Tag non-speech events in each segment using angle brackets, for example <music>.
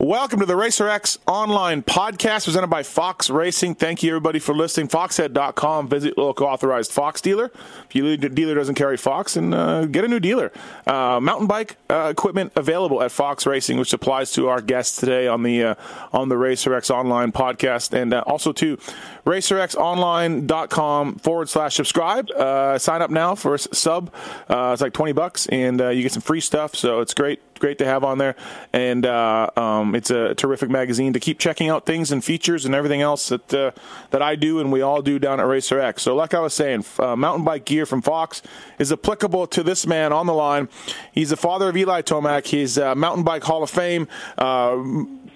Welcome to the Racer X online podcast presented by Fox Racing. Thank you, everybody, for listening. Foxhead.com. Visit local authorized Fox dealer. If your dealer doesn't carry Fox, and uh, get a new dealer. Uh, mountain bike uh, equipment available at Fox Racing, which applies to our guests today on the uh, on the Racer X online podcast, and uh, also to racerxonline.com forward slash subscribe. Uh, sign up now for a sub. it's like twenty bucks, and you get some free stuff. So it's great great to have on there, and uh, um, it's a terrific magazine to keep checking out things and features and everything else that uh, that I do and we all do down at Racer X. So, like I was saying, uh, mountain bike gear from Fox is applicable to this man on the line. He's the father of Eli Tomac. He's a Mountain Bike Hall of Fame. Uh,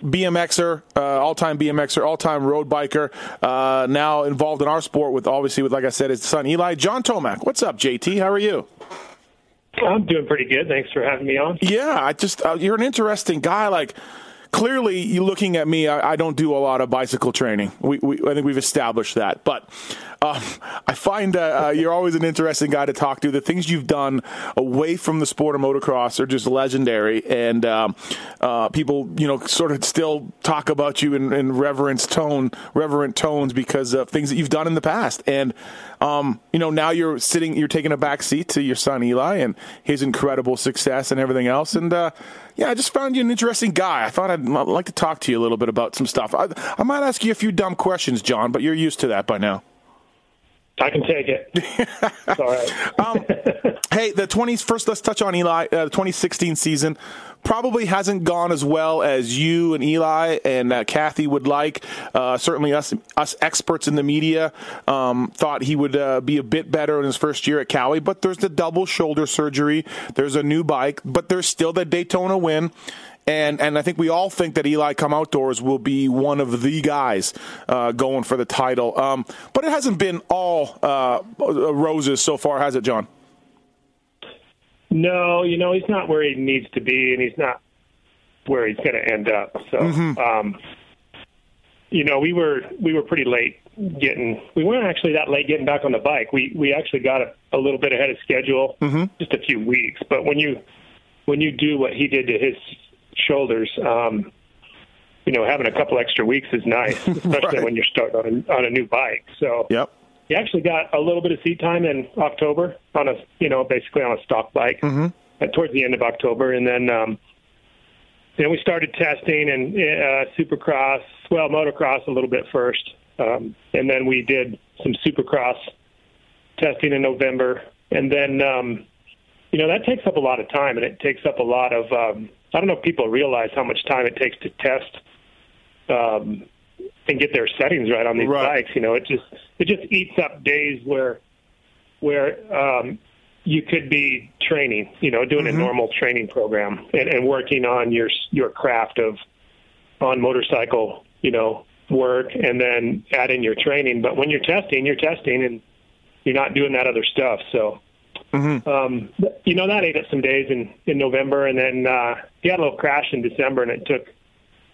BMXer, uh, all-time BMXer, all-time road biker, uh, now involved in our sport with obviously with like I said his son Eli John Tomac. What's up, JT? How are you? I'm doing pretty good. Thanks for having me on. Yeah, I just uh, you're an interesting guy. Like clearly, you looking at me, I, I, don't do a lot of bicycle training. We, we, I think we've established that. But um, I find uh, uh, you're always an interesting guy to talk to. The things you've done away from the sport of motocross are just legendary, and um, uh, people, you know, sort of still talk about you in, in reverence tone, reverent tones because of things that you've done in the past. And um, you know, now you're sitting, you're taking a back seat to your son Eli and his incredible success and everything else. And uh, yeah, I just found you an interesting guy. I thought I'd, I'd, like to talk to you a little bit about some stuff. I, I might ask you a few dumb questions, John, but you're used to that by now. I can take it. It's all right. <laughs> um, hey, the 20s, first let's touch on Eli, uh, the 2016 season. Probably hasn't gone as well as you and Eli and uh, Kathy would like. Uh, certainly, us us experts in the media um, thought he would uh, be a bit better in his first year at Kawi. But there's the double shoulder surgery. There's a new bike, but there's still the Daytona win and and I think we all think that Eli Come Outdoors will be one of the guys uh, going for the title. Um, but it hasn't been all uh, roses so far, has it, John? No, you know he's not where he needs to be, and he's not where he's going to end up. So, mm-hmm. um, you know, we were we were pretty late getting. We weren't actually that late getting back on the bike. We we actually got a, a little bit ahead of schedule, mm-hmm. just a few weeks. But when you when you do what he did to his shoulders. Um, you know, having a couple extra weeks is nice, <laughs> especially right. when you're starting on a, on a new bike. So, yep. He actually got a little bit of seat time in October on a, you know, basically on a stock bike mm-hmm. at, towards the end of October, and then, um, then we started testing and uh, Supercross, well, motocross a little bit first, um, and then we did some Supercross testing in November, and then, um, you know, that takes up a lot of time, and it takes up a lot of um, I don't know if people realize how much time it takes to test um, and get their settings right on these right. bikes. You know, it just it just eats up days where where um, you could be training, you know, doing mm-hmm. a normal training program and, and working on your your craft of on motorcycle, you know, work, and then add in your training. But when you're testing, you're testing, and you're not doing that other stuff. So Mm-hmm. Um, you know, that ate up some days in, in November, and then uh, he had a little crash in December, and it took.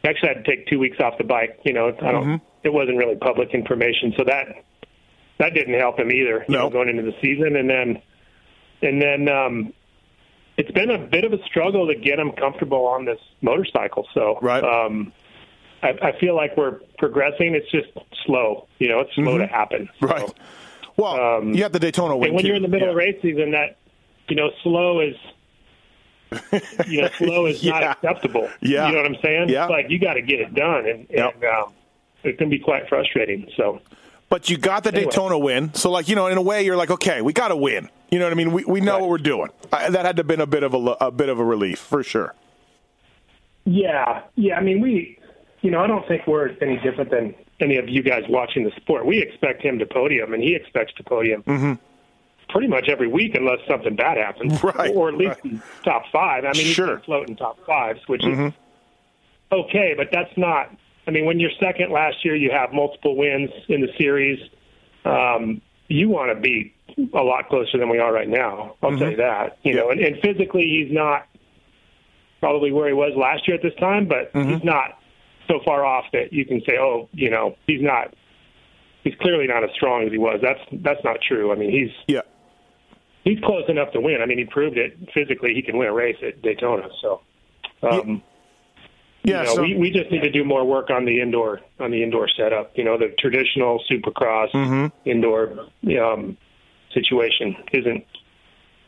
Actually, I had to take two weeks off the bike. You know, I don't. Mm-hmm. It wasn't really public information, so that that didn't help him either. You no. know, going into the season, and then and then um, it's been a bit of a struggle to get him comfortable on this motorcycle. So, right. Um, I, I feel like we're progressing. It's just slow. You know, it's slow mm-hmm. to happen. So. Right. Well, um, you have the Daytona win. And when too. you're in the middle yeah. of race season, that you know, slow is you know, <laughs> slow is yeah. not acceptable. Yeah. You know what I'm saying? Yeah. It's like you got to get it done, and, yep. and um, it can be quite frustrating. So. but you got the Anyway. Daytona win. So, like, you know, in a way, you're like, okay, we got to win. You know what I mean? We, we know Right. what we're doing. I, that had to have been a bit of a, a bit of a relief for sure. Yeah, yeah. I mean, we, you know, I don't think we're any different than any of you guys watching the sport. We expect him to podium, and he expects to podium pretty much every week, unless something bad happens, Mm-hmm. <laughs> Right, or at least right. in top five. I mean, he's Sure. going to float in top fives, which Mm-hmm. is okay, but that's not. I mean, when you're second last year, you have multiple wins in the series. Um, you want to be a lot closer than we are right now. I'll tell you that. You know, and, and physically, he's not probably where he was last year at this time, but he's not so far off that you can say, oh, you know, he's not. He's clearly not as strong as he was. That's that's not true. I mean, he's Yeah. he's close enough to win. I mean, he proved it physically. He can win a race at Daytona. So, um, Yeah. you know, so, we we just need to do more work on the indoor on the indoor setup. You know, the traditional Supercross Mm-hmm. indoor um, situation isn't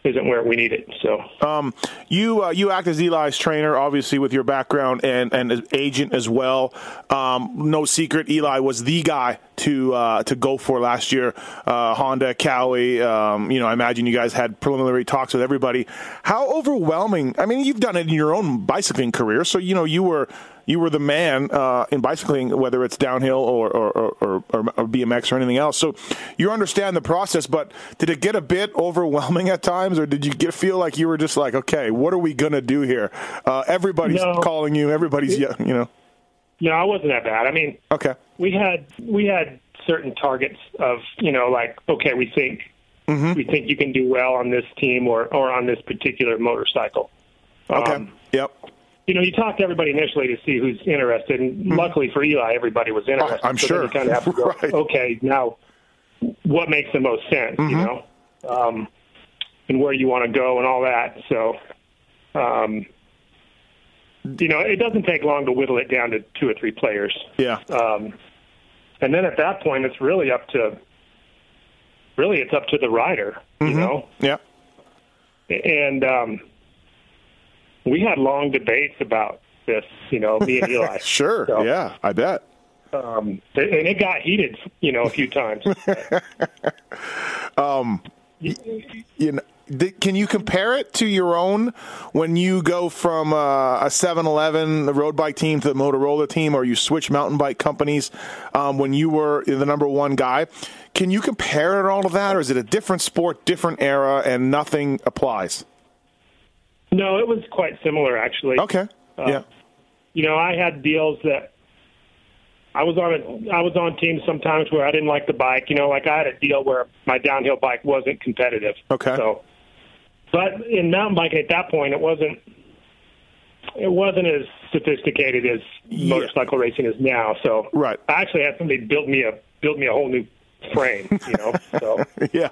isn't where we need it. So, um, you uh, you act as Eli's trainer, obviously with your background and and as agent as well. Um, no secret, Eli was the guy to uh, to go for last year. Uh, Honda, Kawi. Um, you know, I imagine you guys had preliminary talks with everybody. How overwhelming? I mean, you've done it in your own bicycling career, so you know you were you were the man uh, in bicycling, whether it's downhill or or, or, or or BMX or anything else. So you understand the process. But did it get a bit <laughs> overwhelming at times, or did you get feel like you were just like, okay, what are we gonna do here? Uh, everybody's No. calling you. Everybody's you know. no, I wasn't that bad. I mean, Okay. We had we had certain targets of you know like okay, we think Mm-hmm. we think you can do well on this team or or on this particular motorcycle. Okay. Um, yep. you know, you talk to everybody initially to see who's interested, and luckily for Eli, everybody was interested. Mm-hmm. I'm so sure. You kind of have to <laughs> go, Right. okay, now what makes the most sense, Mm-hmm. you know, um, and where you want to go and all that. So, um, you know, it doesn't take long to whittle it down to two or three players. Yeah. Um, and then at that point, it's really up to, really, it's up to the rider, Mm-hmm. you know Yeah. and um, we had long debates about this. You know, me and Eli. <laughs> Sure. So, Yeah. I bet. Um, and it got heated. You know, a few times. <laughs> you know, th- can you compare it to your own when you go from uh, a 7-Eleven the road bike team to the Motorola team, or you switch mountain bike companies um, when you were the number one guy? Can you compare it all to that, or is it a different sport, different era, and nothing applies? no, it was quite similar actually. Okay. yeah. You know, I had deals that I was on. A, I was on teams sometimes where I didn't like the bike. You know, like I had a deal where my downhill bike wasn't competitive. Okay. So, but in mountain biking at that point, it wasn't. It wasn't as sophisticated as Yeah. motorcycle racing is now. So, Right. I actually had somebody build me a build me a whole new frame. You know, so <laughs> Yeah.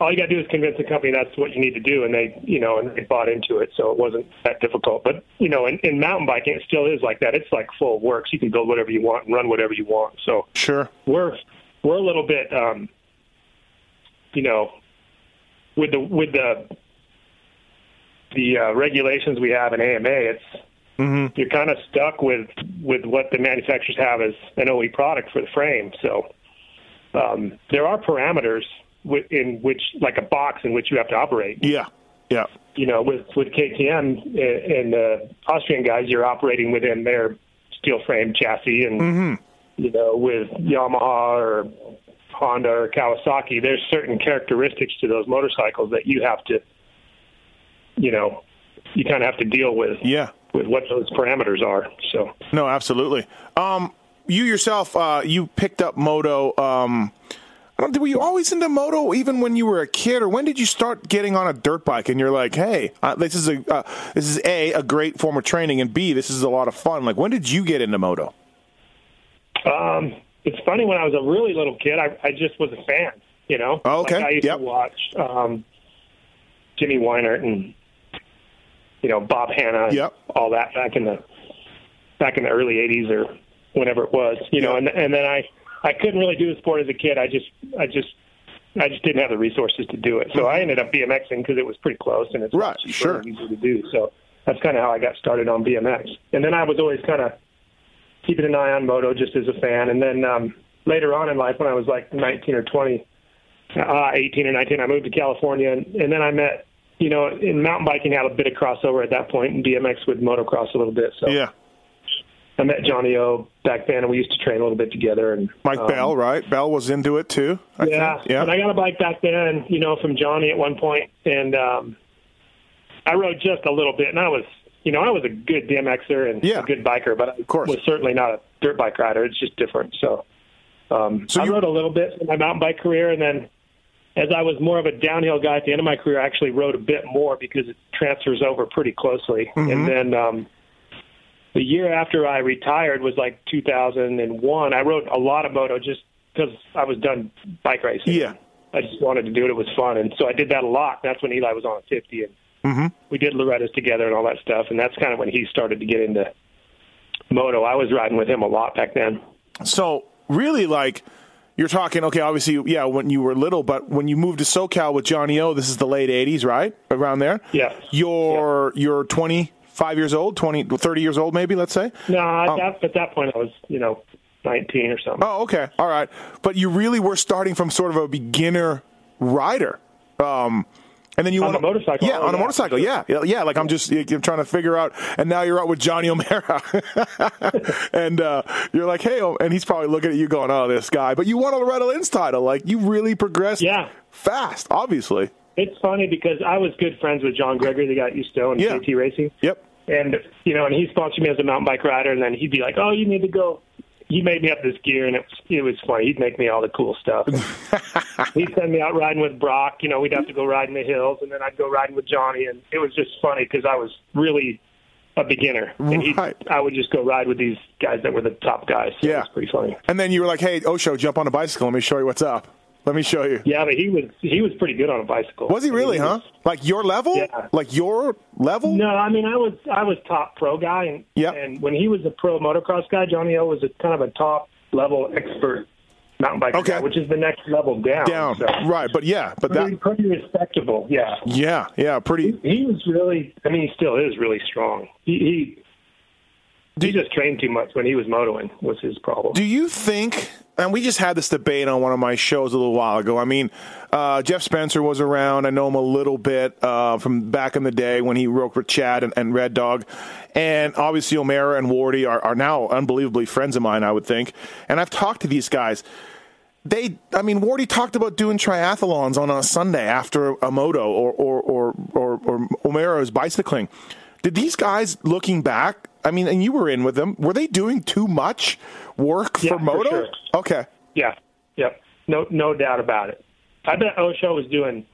all you got to do is convince the company that's what you need to do, and they, you know, and they bought into it, so it wasn't that difficult. But you know, in, in mountain biking, it still is like that. It's like full of works. You can build whatever you want and run whatever you want. So Sure. we're we're a little bit, um, you know, with the with the the uh, regulations we have in AMA, it's you're kind of stuck with with what the manufacturers have as an OE product for the frame. So um, there are parameters wi- in which, like a box in which you have to operate. Yeah. Yeah. You know, with with KTM and, and the Austrian guys, you're operating within their steel frame chassis, and you know, with Yamaha or Honda or Kawasaki, there's certain characteristics to those motorcycles that you have to, you know, you kind of have to deal with Yeah. with what those parameters are. So. No, absolutely. Um, you yourself, uh, you picked up moto. Um, I don't. Were you always into moto, even when you were a kid, or when did you start getting on a dirt bike and you're like, "Hey, uh, this is a uh, this is a a great form of training, and b this is a lot of fun." Like, when did you get into moto? Um, it's funny when I was a really little kid, I, I just was a fan. You know, Oh, okay. Like I used Yep. to watch um, Jimmy Weinert and you know Bob Hannah, and Yep. all that back in the back in the early '80s or whenever it was. You know, and and then I I couldn't really do the sport as a kid. I just I just I just didn't have the resources to do it. So I ended up BMXing because it was pretty close and it's Mm-hmm. Right, sure. easy to do. So that's kind of how I got started on BMX. And then I was always kind of keeping an eye on moto just as a fan. And then um, later on in life when I was like 19 or 20, uh, 18 or 19, I moved to California, and, and then I met, you know, in mountain biking had a bit of crossover at that point, and BMX with motocross a little bit. So Yeah. I met Johnny O back then, and we used to train a little bit together. And Mike um, Bell, right? Bell was into it too. I yeah, think. Yeah. And I got a bike back then, you know, from Johnny at one point, and um, I rode just a little bit, and I was, you know, I was a good BMXer and Yeah. a good biker, but I course. was certainly not a dirt bike rider. It's just different. So, um, So I you- rode a little bit in my mountain bike career, and then as I was more of a downhill guy at the end of my career, I actually rode a bit more because it transfers over pretty closely. Mm-hmm. And then um, the year after I retired was like 2001. I rode a lot of moto just because I was done bike racing. Yeah. I just wanted to do it. It was fun, and so I did that a lot. That's when Eli was on a 50, and Mm-hmm. we did Loretta's together and all that stuff. And that's kind of when he started to get into moto. I was riding with him a lot back then. So really, like you're talking. Okay, obviously, yeah, when you were little, but when you moved to SoCal with Johnny O, this is the late '80s, right? Around there. Yeah. You're you're 25 years old, 20, 30 years old, maybe. Let's say. No, at, Um, that, at that point I was, you know, 19 or something. Oh, okay, all right. But you really were starting from sort of a beginner rider. Um, and then you On want a motorcycle, yeah, oh, on a motorcycle, yeah, yeah, yeah. Like I'm just you're trying to figure out, and now you're out with Johnny O'Mara, <laughs> and uh, you're like, hey, and he's probably looking at you going, oh, this guy. But you won a Loretta Lynn's title, like you really progressed, Yeah. fast, obviously. It's funny because I was good friends with John Gregory, the guy at Stone Yeah. KT Racing. Yep. And you know, and he sponsored me as a mountain bike rider, and then he'd be like, "Oh, you need to go." He made me up this gear, and it was it was funny. He'd make me all the cool stuff. <laughs> he'd send me out riding with Brock. You know, we'd have to go ride in the hills, and then I'd go riding with Johnny, and it was just funny because I was really a beginner, and he Right. I would just go ride with these guys that were the top guys. So Yeah. it was pretty funny. And then you were like, hey, O Show, jump on a bicycle. Let me show you what's up. Let me show you. Yeah, but he was he was pretty good on a bicycle. Was he I mean, really, huh? was- Like your level? Yeah. Like your level? No, I mean I was I was top pro guy, and Yep. and when he was a pro motocross guy, Johnny O was a kind of a top level expert mountain bike Okay. guy, which is the next level down. Down. So, Right, but yeah, but pretty, that pretty respectable. Yeah, yeah, yeah, pretty he was really. I mean, he still is really strong. He he, he just trained too much when he was motoing. Was his problem? Do you think? And we just had this debate on one of my shows a little while ago. I mean, uh, Jeff Spencer was around. I know him a little bit uh, from back in the day when he worked with Chad and, and Red Dog. And obviously, O'Mara and Wardy are, are now unbelievably friends of mine, I would think. And I've talked to these guys. They, I mean, Wardy talked about doing triathlons on a Sunday after a moto, or or or or, or O'Mara is bicycling. Did these guys, looking back, I mean, and you were in with them, were they doing too much work Yeah, for for moto? sure. Okay. Yeah, yep, no no doubt about it. I bet O Show was doing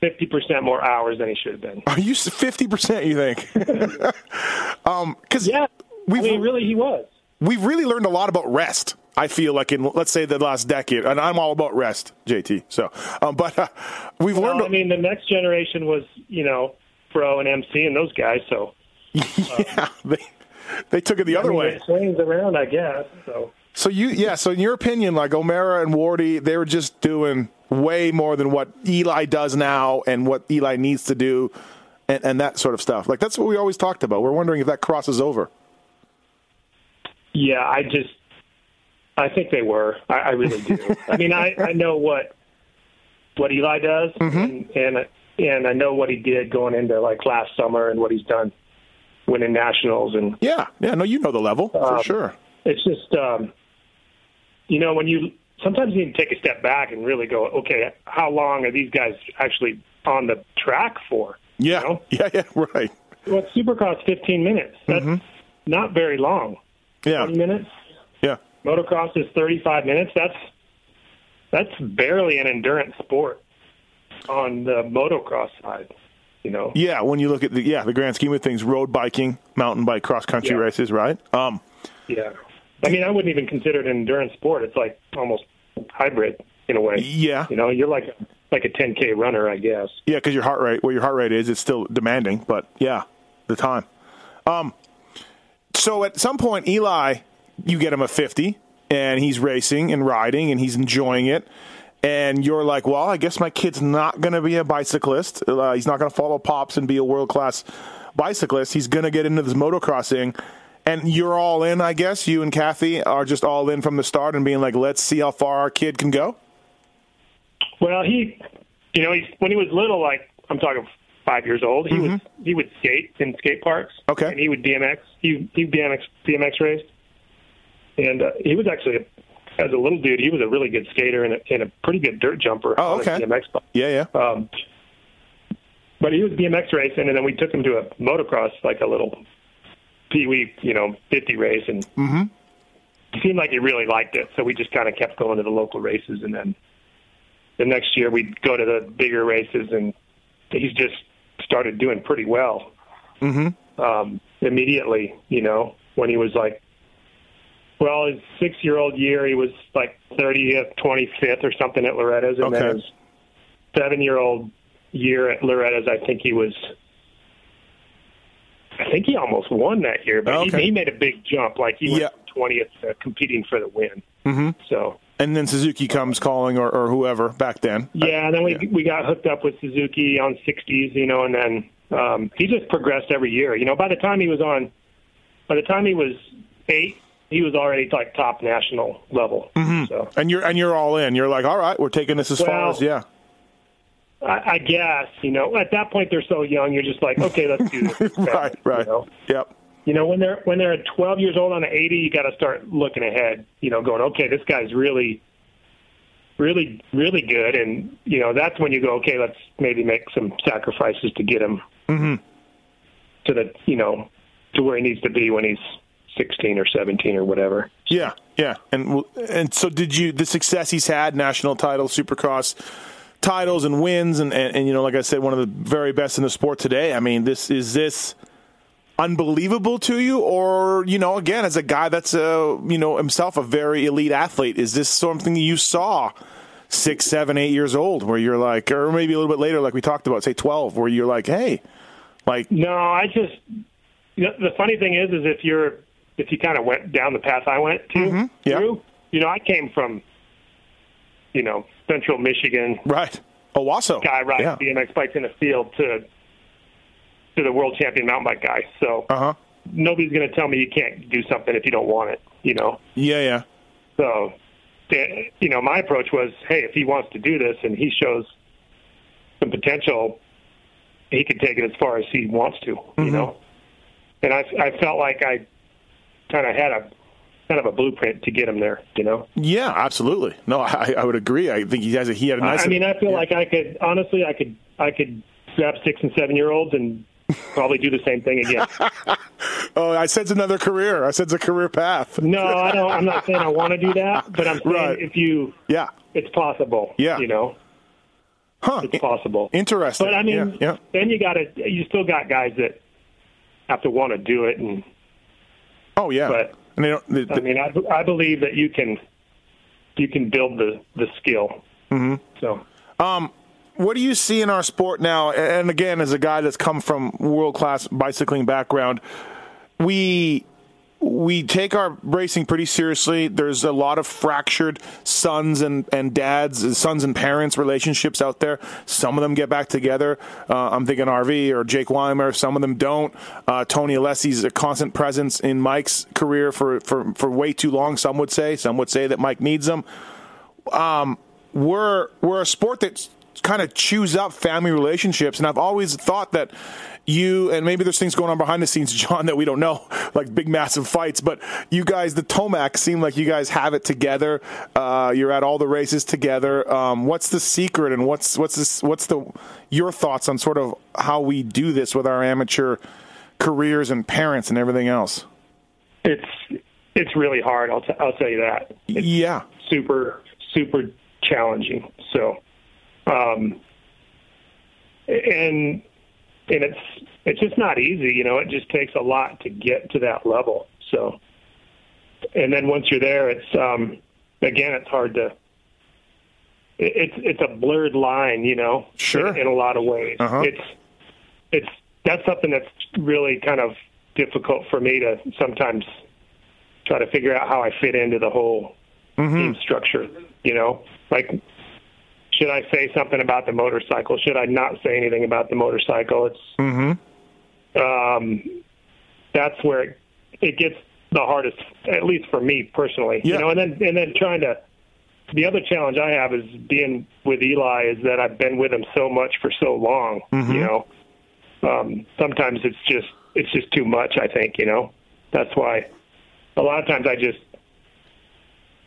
fifty percent more hours than he should have been. Are you fifty percent? You think? <laughs> um, because Yeah, we've I mean, really, he was. we've really learned a lot about rest. I feel like in let's say the last decade, and I'm all about rest, JT. So, um, but uh, we've Well, learned. I mean, the next generation was, you know, Pro and MC and those guys. So <laughs> yeah, they they took it the other mean, way. it swings around, I guess. So So you, yeah. So in your opinion, like O'Mara and Wardy, they were just doing way more than what Eli does now and what Eli needs to do, and, and that sort of stuff. Like that's what we always talked about. We're wondering if that crosses over. yeah, I just, I think they were. I, I really do. <laughs> I mean, I I know what what Eli does, mm-hmm. and, and and I know what he did going into like last summer and what he's done winning nationals and Yeah, yeah. No, you know the level for Um, sure. it's just um you know when you sometimes you need to take a step back and really go okay how long are these guys actually on the track for Yeah, you know? yeah, yeah. <laughs> Right. well supercross 15 minutes that's Mm-hmm. not very long Yeah, 20 minutes yeah. motocross is 35 minutes that's that's barely an endurance sport on the motocross side you know Yeah, when you look at the yeah the grand scheme of things, road biking, mountain bike, cross country Yeah. races, right? Um, yeah i mean i wouldn't even consider it an endurance sport it's like almost hybrid in a way yeah, You know, you're like like a 10k runner, I guess. yeah, because your heart rate, where your heart rate is, it's still demanding, but yeah, the time. Um, so at some point, Eli, you get him a fifty, and he's racing and riding, and he's enjoying it. And you're like, well, I guess my kid's not going to be a bicyclist. Uh, he's not going to follow pops and be a world class bicyclist. He's going to get into this motocrossing. And you're all in, I guess. You and Kathy are just all in from the start and being like, let's see how far our kid can go. Well, he, you know, he's, when he was little, like I'm talking five years old, he was he would skate in skate parks. Mm-hmm. Okay. and he would BMX. He he BMX BMX raced, and uh, he was actually as a little dude, he was a really good skater and a, and a pretty good dirt jumper Oh, okay. BMX bike. Yeah, yeah. Um, but he was BMX racing, and then we took him to a motocross, like a little pee wee, you know, 50 race, and he seemed like he really liked it. So we just kind of kept going to the local races, and then the next year we'd go to the bigger races, and he's just started doing pretty well Mm-hmm. um, immediately. You know, when he was like, well, his six-year-old year, he was like 30th, 25th, or something at Loretta's, and then his seven-year-old year at Loretta's, I think he was. I think he almost won that year, but Okay. he, he made a big jump. Like he went Yeah. from 20th to competing for the win. Mm-hmm. So And then Suzuki comes calling, or, or whoever back then. yeah, and then we yeah. we got hooked up with Suzuki on 60s, you know, and then um, he just progressed every year. You know, by the time he was on, by the time he was eight, he was already like top national level. Mm-hmm. So And you're and you're all in. You're like, all right, we're taking this as far as yeah. I, I guess you know at that point they're so young. You're just like, okay, let's do this. right, <laughs> right. You know? Yep. you know when they're when they're 12 years old on an 80 you got to start looking ahead you know going okay this guy's really really really good and you know that's when you go okay let's maybe make some sacrifices to get him mm-hmm. to the you know to where he needs to be when he's 16 or 17 or whatever Yeah, yeah. And and so did you the success he's had, national titles, supercross titles and wins and, and, and you know, like I said, one of the very best in the sport today. I mean, this is this unbelievable to you or you know again as a guy that's uh you know himself a very elite athlete is this something you saw six seven eight years old where you're like or maybe a little bit later like we talked about say 12 where you're like hey like no i just the funny thing is is if you're if you kind of went down the path i went to Mm-hmm. yeah. through you know i came from you know central michigan right Owosso guy riding yeah. BMX bikes in the field to to the world champion mountain bike guy. So uh-huh nobody's going to tell me you can't do something if you don't want it. You know. yeah yeah So you know, my approach was, hey, if he wants to do this and he shows some potential, he can take it as far as he wants to. You know. And I I felt like I kind of had a kind of a blueprint to get him there. You know. Yeah, absolutely. No, I, I would agree. I think he has a, he had a nice. I mean, I feel yeah. like I could honestly, I could, I could grab six and seven year olds and probably do the same thing again. <laughs> Oh, I said it's another career. I said it's a career path. No, I don't. I'm not saying I want to do that, but I'm saying Right. if you, Yeah. it's possible. Yeah. you know, Huh. it's possible. Interesting. But I mean, yeah. yeah. then you got to, you still got guys that have to want to do it, and Oh, yeah. but- and they don't. They, I mean, I, I believe that you can, you can build the the skill. Mm-hmm. So what do you see in our sport now? And again, as a guy that's come from world class bicycling background, we we take our racing pretty seriously. There's a lot of fractured sons and, and dads, sons and parents relationships out there. Some of them get back together. Uh, I'm thinking RV or Jake Weimer. Some of them don't. Uh, Tony Alessi's a constant presence in Mike's career for, for, for way too long, some would say. Some would say that Mike needs them we're we're a sport that kind of chews up family relationships, and I've always thought that you and maybe there's things going on behind the scenes, <laughs> John, that we don't know, like big massive fights. But you guys, the Tomac, seem like you guys have it together. Uh, you're at all the races together. Um, what's the secret, and what's what's this? What's the your thoughts on sort of how we do this with our amateur careers and parents and everything else? it's it's really hard. I'll t- I'll tell you that. It's Yeah, super super challenging. So, um, and and it's it's just not easy. You know, it just takes a lot to get to that level. So, and then once you're there, it's um, again, it's hard to. it- It's it's a blurred line, you know. Sure. In, in a lot of ways, Uh-huh. it's it's that's something that's really kind of difficult for me to sometimes try to figure out how I fit into the whole team structure. You know, like should I say something about the motorcycle? Should I not say anything about the motorcycle? It's um, that's where it, it gets the hardest, at least for me personally. Yeah. You know, and then and then trying to. The other challenge I have is being with Eli is that I've been with him so much for so long. You know, um, sometimes it's just it's just too much. I think you know that's why a lot of times I just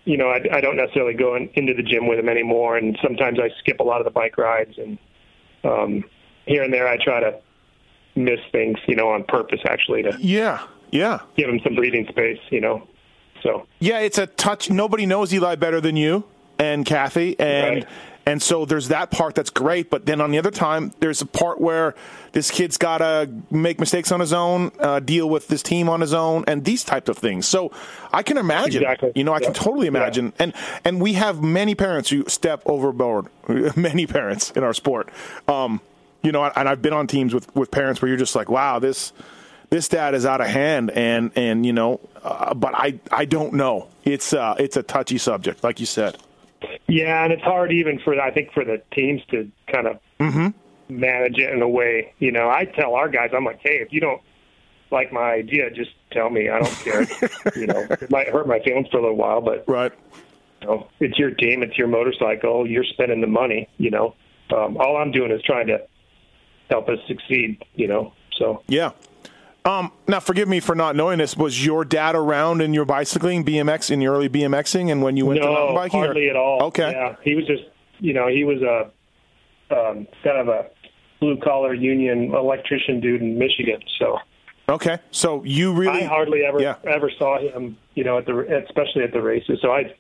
you know I, I don't necessarily go in, into the gym with him anymore, and sometimes I skip a lot of the bike rides, and um, here and there I try to miss things you know on purpose actually to Yeah, yeah, give him some breathing space. You know, so yeah. It's a touch. Nobody knows Eli better than you and Kathy, and Right. And so there's that part that's great. But then on the other time, there's a part where this kid's got to make mistakes on his own, uh, deal with this team on his own, and these types of things. So I can imagine. Exactly. You know, I can Yeah. totally Yeah. imagine. And and we have many parents who step overboard. <laughs> many parents in our sport. Um, you know, and I've been on teams with with parents where you're just like, wow, this this dad is out of hand, and and you know, uh, but I I don't know. It's uh it's a touchy subject, like you said. Yeah, and it's hard even for I think for the teams to kind of mhm manage it in a way. You know, I tell our guys, I'm like, hey, if you don't like my idea, just tell me. I don't care. <laughs> you know, it might hurt my feelings for a little while, but Right. you know, it's your team, it's your motorcycle, you're spending the money. You know, um, all I'm doing is trying to help us succeed. You know, so Yeah. Um, now, forgive me for not knowing this. Was your dad around in your bicycling, BMX, in your early BMXing, and when you went to mountain no, biking? or- hardly at all. Okay. Yeah, he was just, you know, he was a um, kind of a blue collar union electrician dude in Michigan. So Okay. So you really I hardly ever Yeah. ever saw him, you know, at the especially at the races. So I,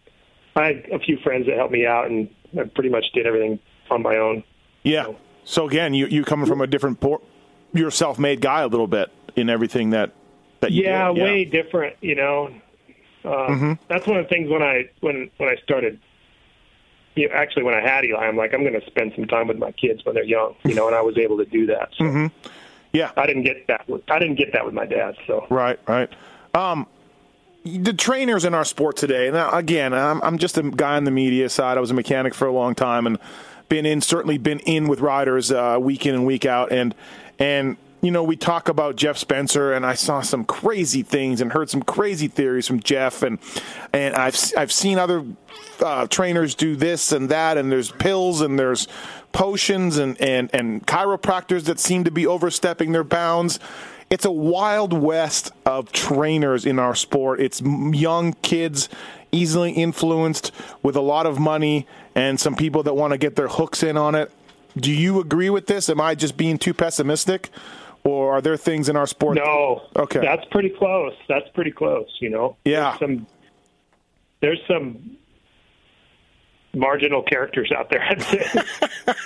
I had a few friends that helped me out, and I pretty much did everything on my own. Yeah. So again, you you coming from a different port, you're a self-made guy a little bit in everything that that you Yeah, did. way different. You know, uh, Mm-hmm. that's one of the things when I when when I started. You know, actually, when I had Eli, I'm like, I'm going to spend some time with my kids when they're young. You know, and I was able to do that. So Mm-hmm. Yeah. I didn't get that. With, I didn't get that with my dad. So Right, right. Um, the trainers in our sport today. Now, again, I'm, I'm just a guy on the media side. I was a mechanic for a long time, and been in certainly been in with riders uh, week in and week out, and and you know we talk about Jeff Spencer, and I saw some crazy things and heard some crazy theories from Jeff, and and I've I've seen other uh, trainers do this and that, and there's pills and there's potions and, and, and chiropractors that seem to be overstepping their bounds. It's a wild west of trainers in our sport. It's young kids, easily influenced with a lot of money, and some people that want to get their hooks in on it. Do you agree with this? Am I just being too pessimistic? Or are there things in our sport? no, Okay. that's pretty close. That's pretty close. You know, Yeah. There's some there's some marginal characters out there. <laughs>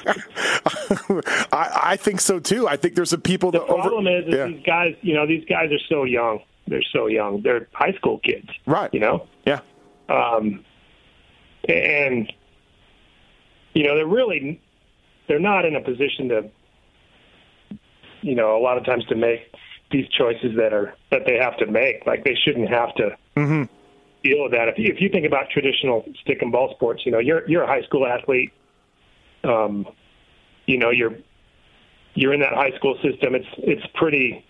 I, I think so too. I think there's some people the that over- problem is, is Yeah. these guys. You know, these guys are so young. They're so young. They're high school kids. Right. You know. Yeah. um, and you know they're really they're not in a position to you know a lot of times to make these choices that are that they have to make. Like they shouldn't have to deal with that. If you, if you think about traditional stick and ball sports you know you're you're a high school athlete. Um you know you're you're in that high school system. It's it's pretty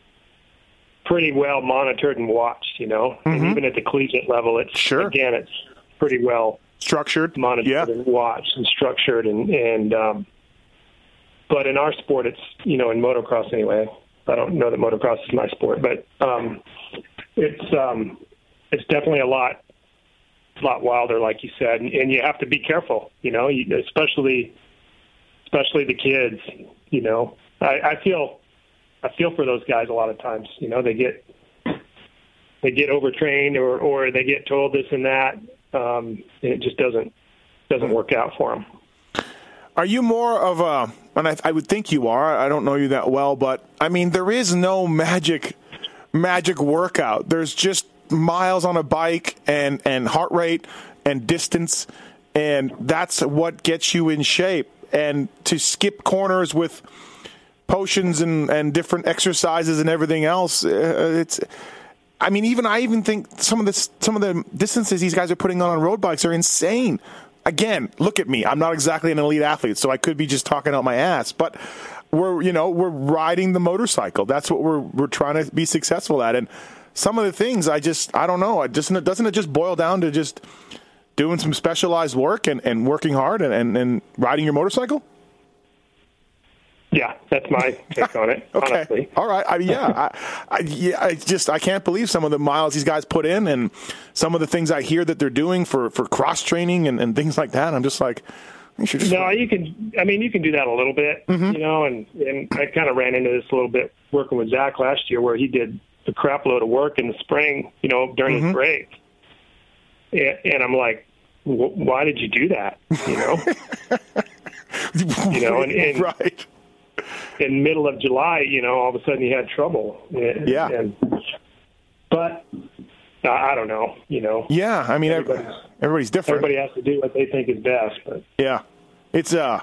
pretty well monitored and watched you know? And even at the collegiate level it's Sure. again it's pretty well Structured. monitored Yeah. and watched and structured and and um but in our sport it's you know in motocross anyway. I don't know that motocross is my sport but um it's um it's definitely a lot a lot wilder like you said. And, and you have to be careful you know you, especially especially the kids you know. I i feel i feel for those guys a lot of times you know. They get they get overtrained or or they get told this and that um and it just doesn't doesn't work out for them Are you more of a, and I, I would think you are, I don't know you that well, but I mean, there is no magic, magic workout. There's just miles on a bike and, and heart rate and distance, and that's what gets you in shape. And to skip corners with potions and, and different exercises and everything else, uh, it's, I mean, even I even think some of the some of the distances these guys are putting on on road bikes are insane. Again, look at me. I'm not exactly an elite athlete, so I could be just talking out my ass. But we're you know we're riding the motorcycle. That's what we're we're trying to be successful at. And some of the things I just I don't know. I just doesn't it just boil down to just doing some specialized work and, and working hard and, and, and riding your motorcycle? Yeah, that's my take on it. <laughs> okay. Honestly. All right. I, yeah. I, I, yeah. I just I can't believe some of the miles these guys put in and some of the things I hear that they're doing for, for cross training and, and things like that. I'm just like, you just. No, you can. I mean, you can do that a little bit, Mm-hmm. you know. And and I kind of ran into this a little bit working with Zach last year, where he did a crap load of work in the spring, you know, during Mm-hmm. his break. And, and I'm like, "Wh- why did you do that? You know, <laughs> you know, and, and right. In middle of July, you know, all of a sudden he had trouble. And, Yeah. And, but I don't know. You know, Yeah. I mean, everybody's, Everybody's- everybody's different. everybody has to do what they think is best. But Yeah, it's uh,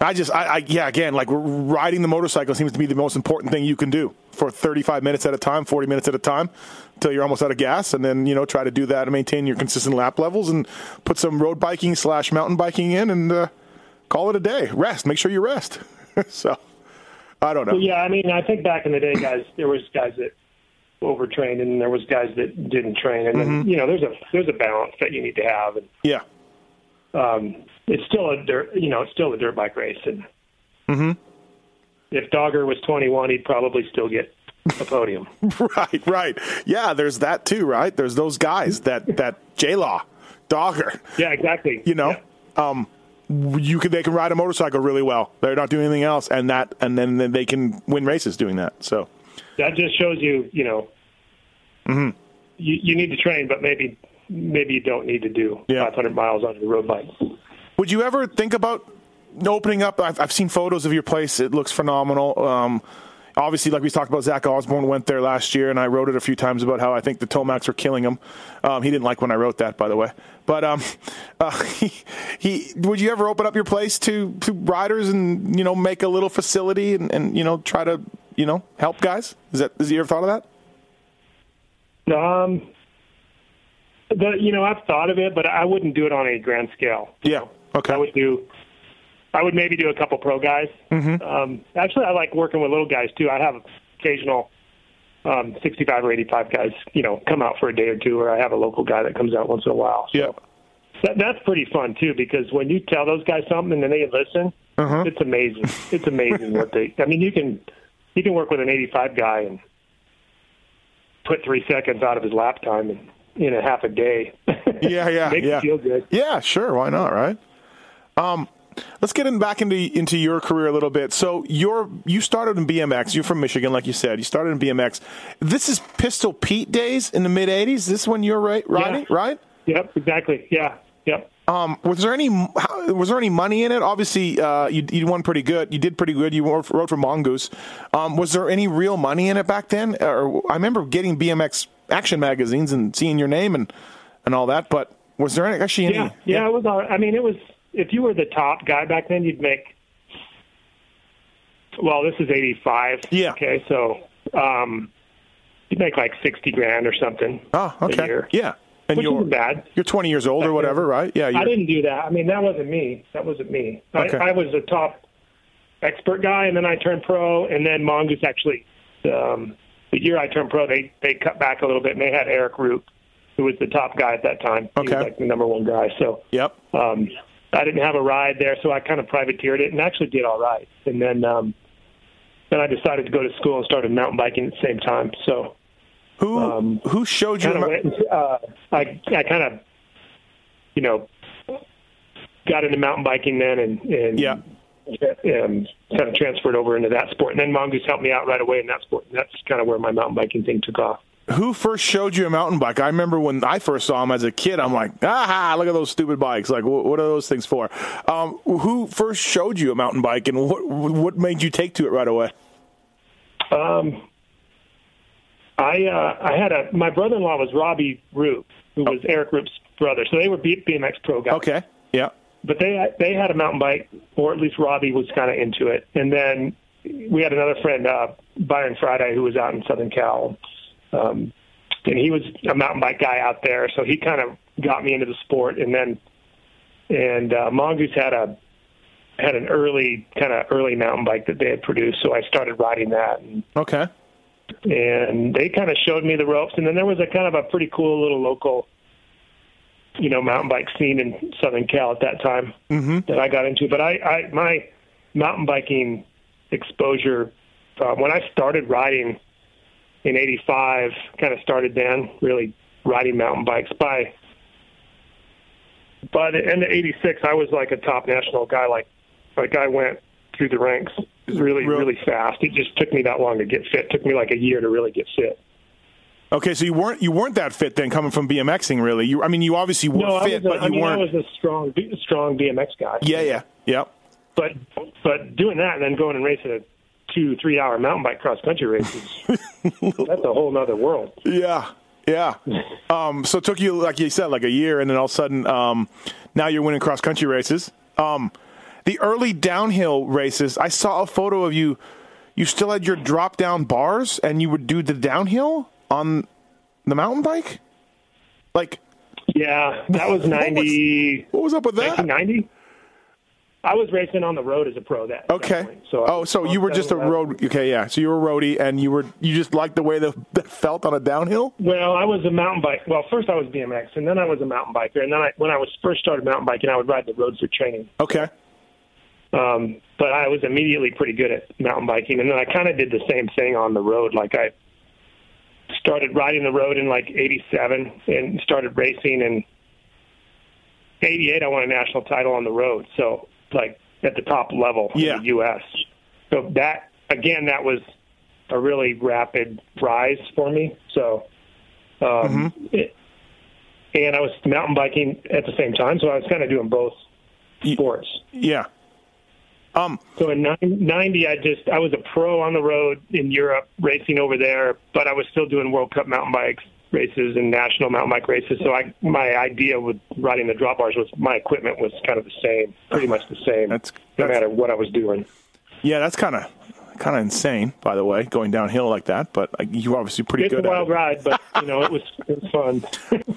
I just I, I yeah again like riding the motorcycle seems to be the most important thing you can do for 35 minutes at a time, 40 minutes at a time, until you're almost out of gas, and then you know try to do that and maintain your consistent lap levels and put some road biking slash mountain biking in and uh, call it a day. Rest, make sure you rest. <laughs> so I don't know. Well, yeah, I mean, I think back in the day, guys, there was guys that overtrained, and there was guys that didn't train, and Mm-hmm. then, you know, there's a there's a balance that you need to have, and Yeah, um, it's still a dirt, you know, it's still a dirt bike race, and Mm-hmm. if Dooger was 21, he'd probably still get a podium. <laughs> right, right. Yeah, there's that too, right? There's those guys that that J Law, Dooger. yeah, exactly. you know Yeah. um you can they can ride a motorcycle really well they're not doing anything else and that and then, then they can win races doing that so that just shows you, you know, Mm-hmm. you you need to train, but maybe maybe you don't need to do Yeah. 500 miles on your road bike. would you ever think about opening up i've, I've seen photos of your place it looks phenomenal um Obviously, like we talked about, Zach Osborne went there last year, and I wrote it a few times about how I think the Tomacs were killing him. Um, he didn't like when I wrote that, by the way. But um, <laughs> uh, he, he, would you ever open up your place to, to riders and you know make a little facility and, and you know try to you know help guys? Is that has you ever thought of that? Um, the you know I've thought of it, but I wouldn't do it on a grand scale. Yeah. Okay. I would do. I would maybe do a couple pro guys. Mm-hmm. Um, actually, I like working with little guys too. I have occasional um, 65 or 85 guys, you know, come out for a day or two, or I have a local guy that comes out once in a while. So Yeah. that, that's pretty fun too, because when you tell those guys something and then they listen, Uh-huh. it's amazing. It's amazing what they. I mean, you can you can work with an 85 guy and put three seconds out of his lap time in, in a half a day. Yeah, yeah, <laughs> Makes yeah. feel good. Yeah, sure. Why not? Right. Um, let's get in back into into your career a little bit. So you're you started in BMX. You're from Michigan, like you said. You started in BMX. This is Pistol Pete days in the mid '80s. This when you're right, riding, right? Yep, exactly. Yeah, yep. Um, was there any how- was there any money in it? Obviously, uh, you you won pretty good. You did pretty good. You wrote, wrote for Mongoose. Um, was there any real money in it back then? Or I remember getting BMX action magazines and seeing your name and and all that. But was there any, actually any? Yeah, yeah, it was. all I mean, it was. If you were the top guy back then, you'd make. Well, this is '85. Yeah. Okay, so um, you'd make like sixty grand or something. Oh, A okay. year. Yeah, and Which you're isn't bad. You're 20 years old or whatever, right? Yeah. I didn't do that. I mean, that wasn't me. That wasn't me. Okay. I, I was a top expert guy, and then I turned pro, and then Mongoose actually. Um, the year I turned pro, they they cut back a little bit, and they had Eric Rupe, who was the top guy at that time. Okay. He was like the number one guy. So Yep. um, I didn't have a ride there, so I kind of privateered it and actually did all right. And then um, then I decided to go to school and started mountain biking at the same time. So Who um, who showed you? kind went. And, uh, I I kind of you know got into mountain biking then, and and Yeah. And kind of transferred over into that sport. And then Mongoose helped me out right away in that sport. And that's kind of where my mountain biking thing took off. Who first showed you a mountain bike? I remember when I first saw them as a kid. I'm like, aha! Look at those stupid bikes. Like, wh- what are those things for? Um, who first showed you a mountain bike, and what what made you take to it right away? Um, I uh, I had a my brother-in-law was Robbie Rupe, who was Eric Rupe's brother. So they were BMX pro guys. Okay. Yeah. but they they had a mountain bike, or at least Robbie was kind of into it. And then we had another friend, uh, Byron Friday, who was out in Southern Cal, um, and he was a mountain bike guy out there. So he kind of got me into the sport. And then and uh, Mongoose had a had an early kind of early mountain bike that they had produced, so I started riding that. And Okay. and they kind of showed me the ropes. And then there was a kind of a pretty cool little local, you know, mountain bike scene in Southern Cal at that time Mm-hmm. that I got into. But I, I my mountain biking exposure uh, when I started riding in '85, kind of started then really riding mountain bikes by. By the end of '86, I was like a top national guy. Like, like I went through the ranks really, Real- really fast. It just took me that long to get fit. It took me like a year to really get fit. Okay, so you weren't you weren't that fit then, coming from BMXing, really. You, I mean, you obviously were No, fit. A, but I you mean, weren't. i was a strong, strong BMX guy. yeah, yeah, yeah. But but doing that and then going and racing a two, three hour mountain bike cross country races. <laughs> that's a whole nother world. Yeah, yeah. <laughs> Um, so it took you, like you said, like a year, and then all of a sudden, um, now you're winning cross country races. Um, the early downhill races, I saw a photo of you. You still had your drop down bars, and you would do the downhill on the mountain bike. Like, Yeah, that was <laughs> ninety. what was up with that? 1990. I was racing on the road as a pro that. Okay. So oh, so you were just a 7-Eleven. road. Okay, yeah. So you were a roadie, and you were you just liked the way that <laughs> that felt on a downhill. Well, I was a mountain bike. Well, first I was BMX, and then I was a mountain biker. And then I, when I was first started mountain biking, I would ride the roads for training. Okay. Um, but I was immediately pretty good at mountain biking, and then I kind of did the same thing on the road. Like I started riding the road in like '87 and started racing. And '88, I won a national title on the road. So like at the top level Yeah. in the U.S. So that again, that was a really rapid rise for me. So, um, it, and I was mountain biking at the same time, so I was kind of doing both sports. Yeah. Um. So in nine- 90, I just I was a pro on the road in Europe, racing over there, but I was still doing World Cup mountain bikes races and national mountain bike races. So I my idea with riding the drop bars was my equipment was kind of the same, pretty much the same, That's- no that's- matter what I was doing. Yeah, that's kind of kind of insane, by the way, going downhill like that. But you're obviously pretty It's a good. at wild it. ride, but you know it was it was fun. <laughs>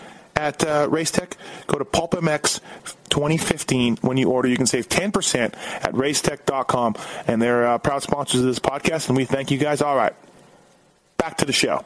At uh, Racetech, go to PulpMX 2015. When you order, you can save 10% at racetech.com. And they're uh, proud sponsors of this podcast, and we thank you guys. All right, back to the show.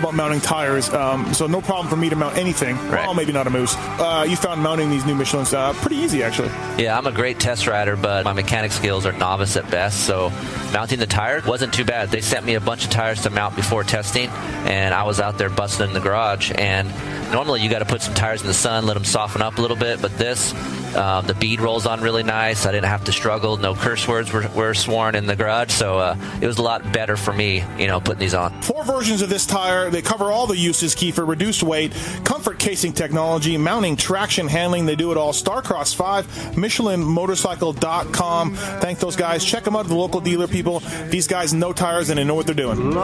about mounting tires. Um, so no problem for me to mount anything. Right. Well, maybe not a moose. Uh, you found mounting these new Michelin's uh, pretty easy, actually. Yeah, I'm a great test rider, but my mechanic skills are novice at best. So mounting the tire wasn't too bad. They sent me a bunch of tires to mount before testing, and I was out there busting in the garage. And normally you got to put some tires in the sun, let them soften up a little bit. But this, um, the bead rolls on really nice. I didn't have to struggle. No curse words were, were sworn in the garage, so uh, it was a lot better for me, you know, putting these on. Four versions of this tire. They cover all the uses, Keefer. Reduced weight, comfort casing technology, mounting, traction, handling. They do it all. Starcross 5, MichelinMotorcycle.com. Thank those guys. Check them out at the local dealer, people. These guys know tires and they know what they're doing.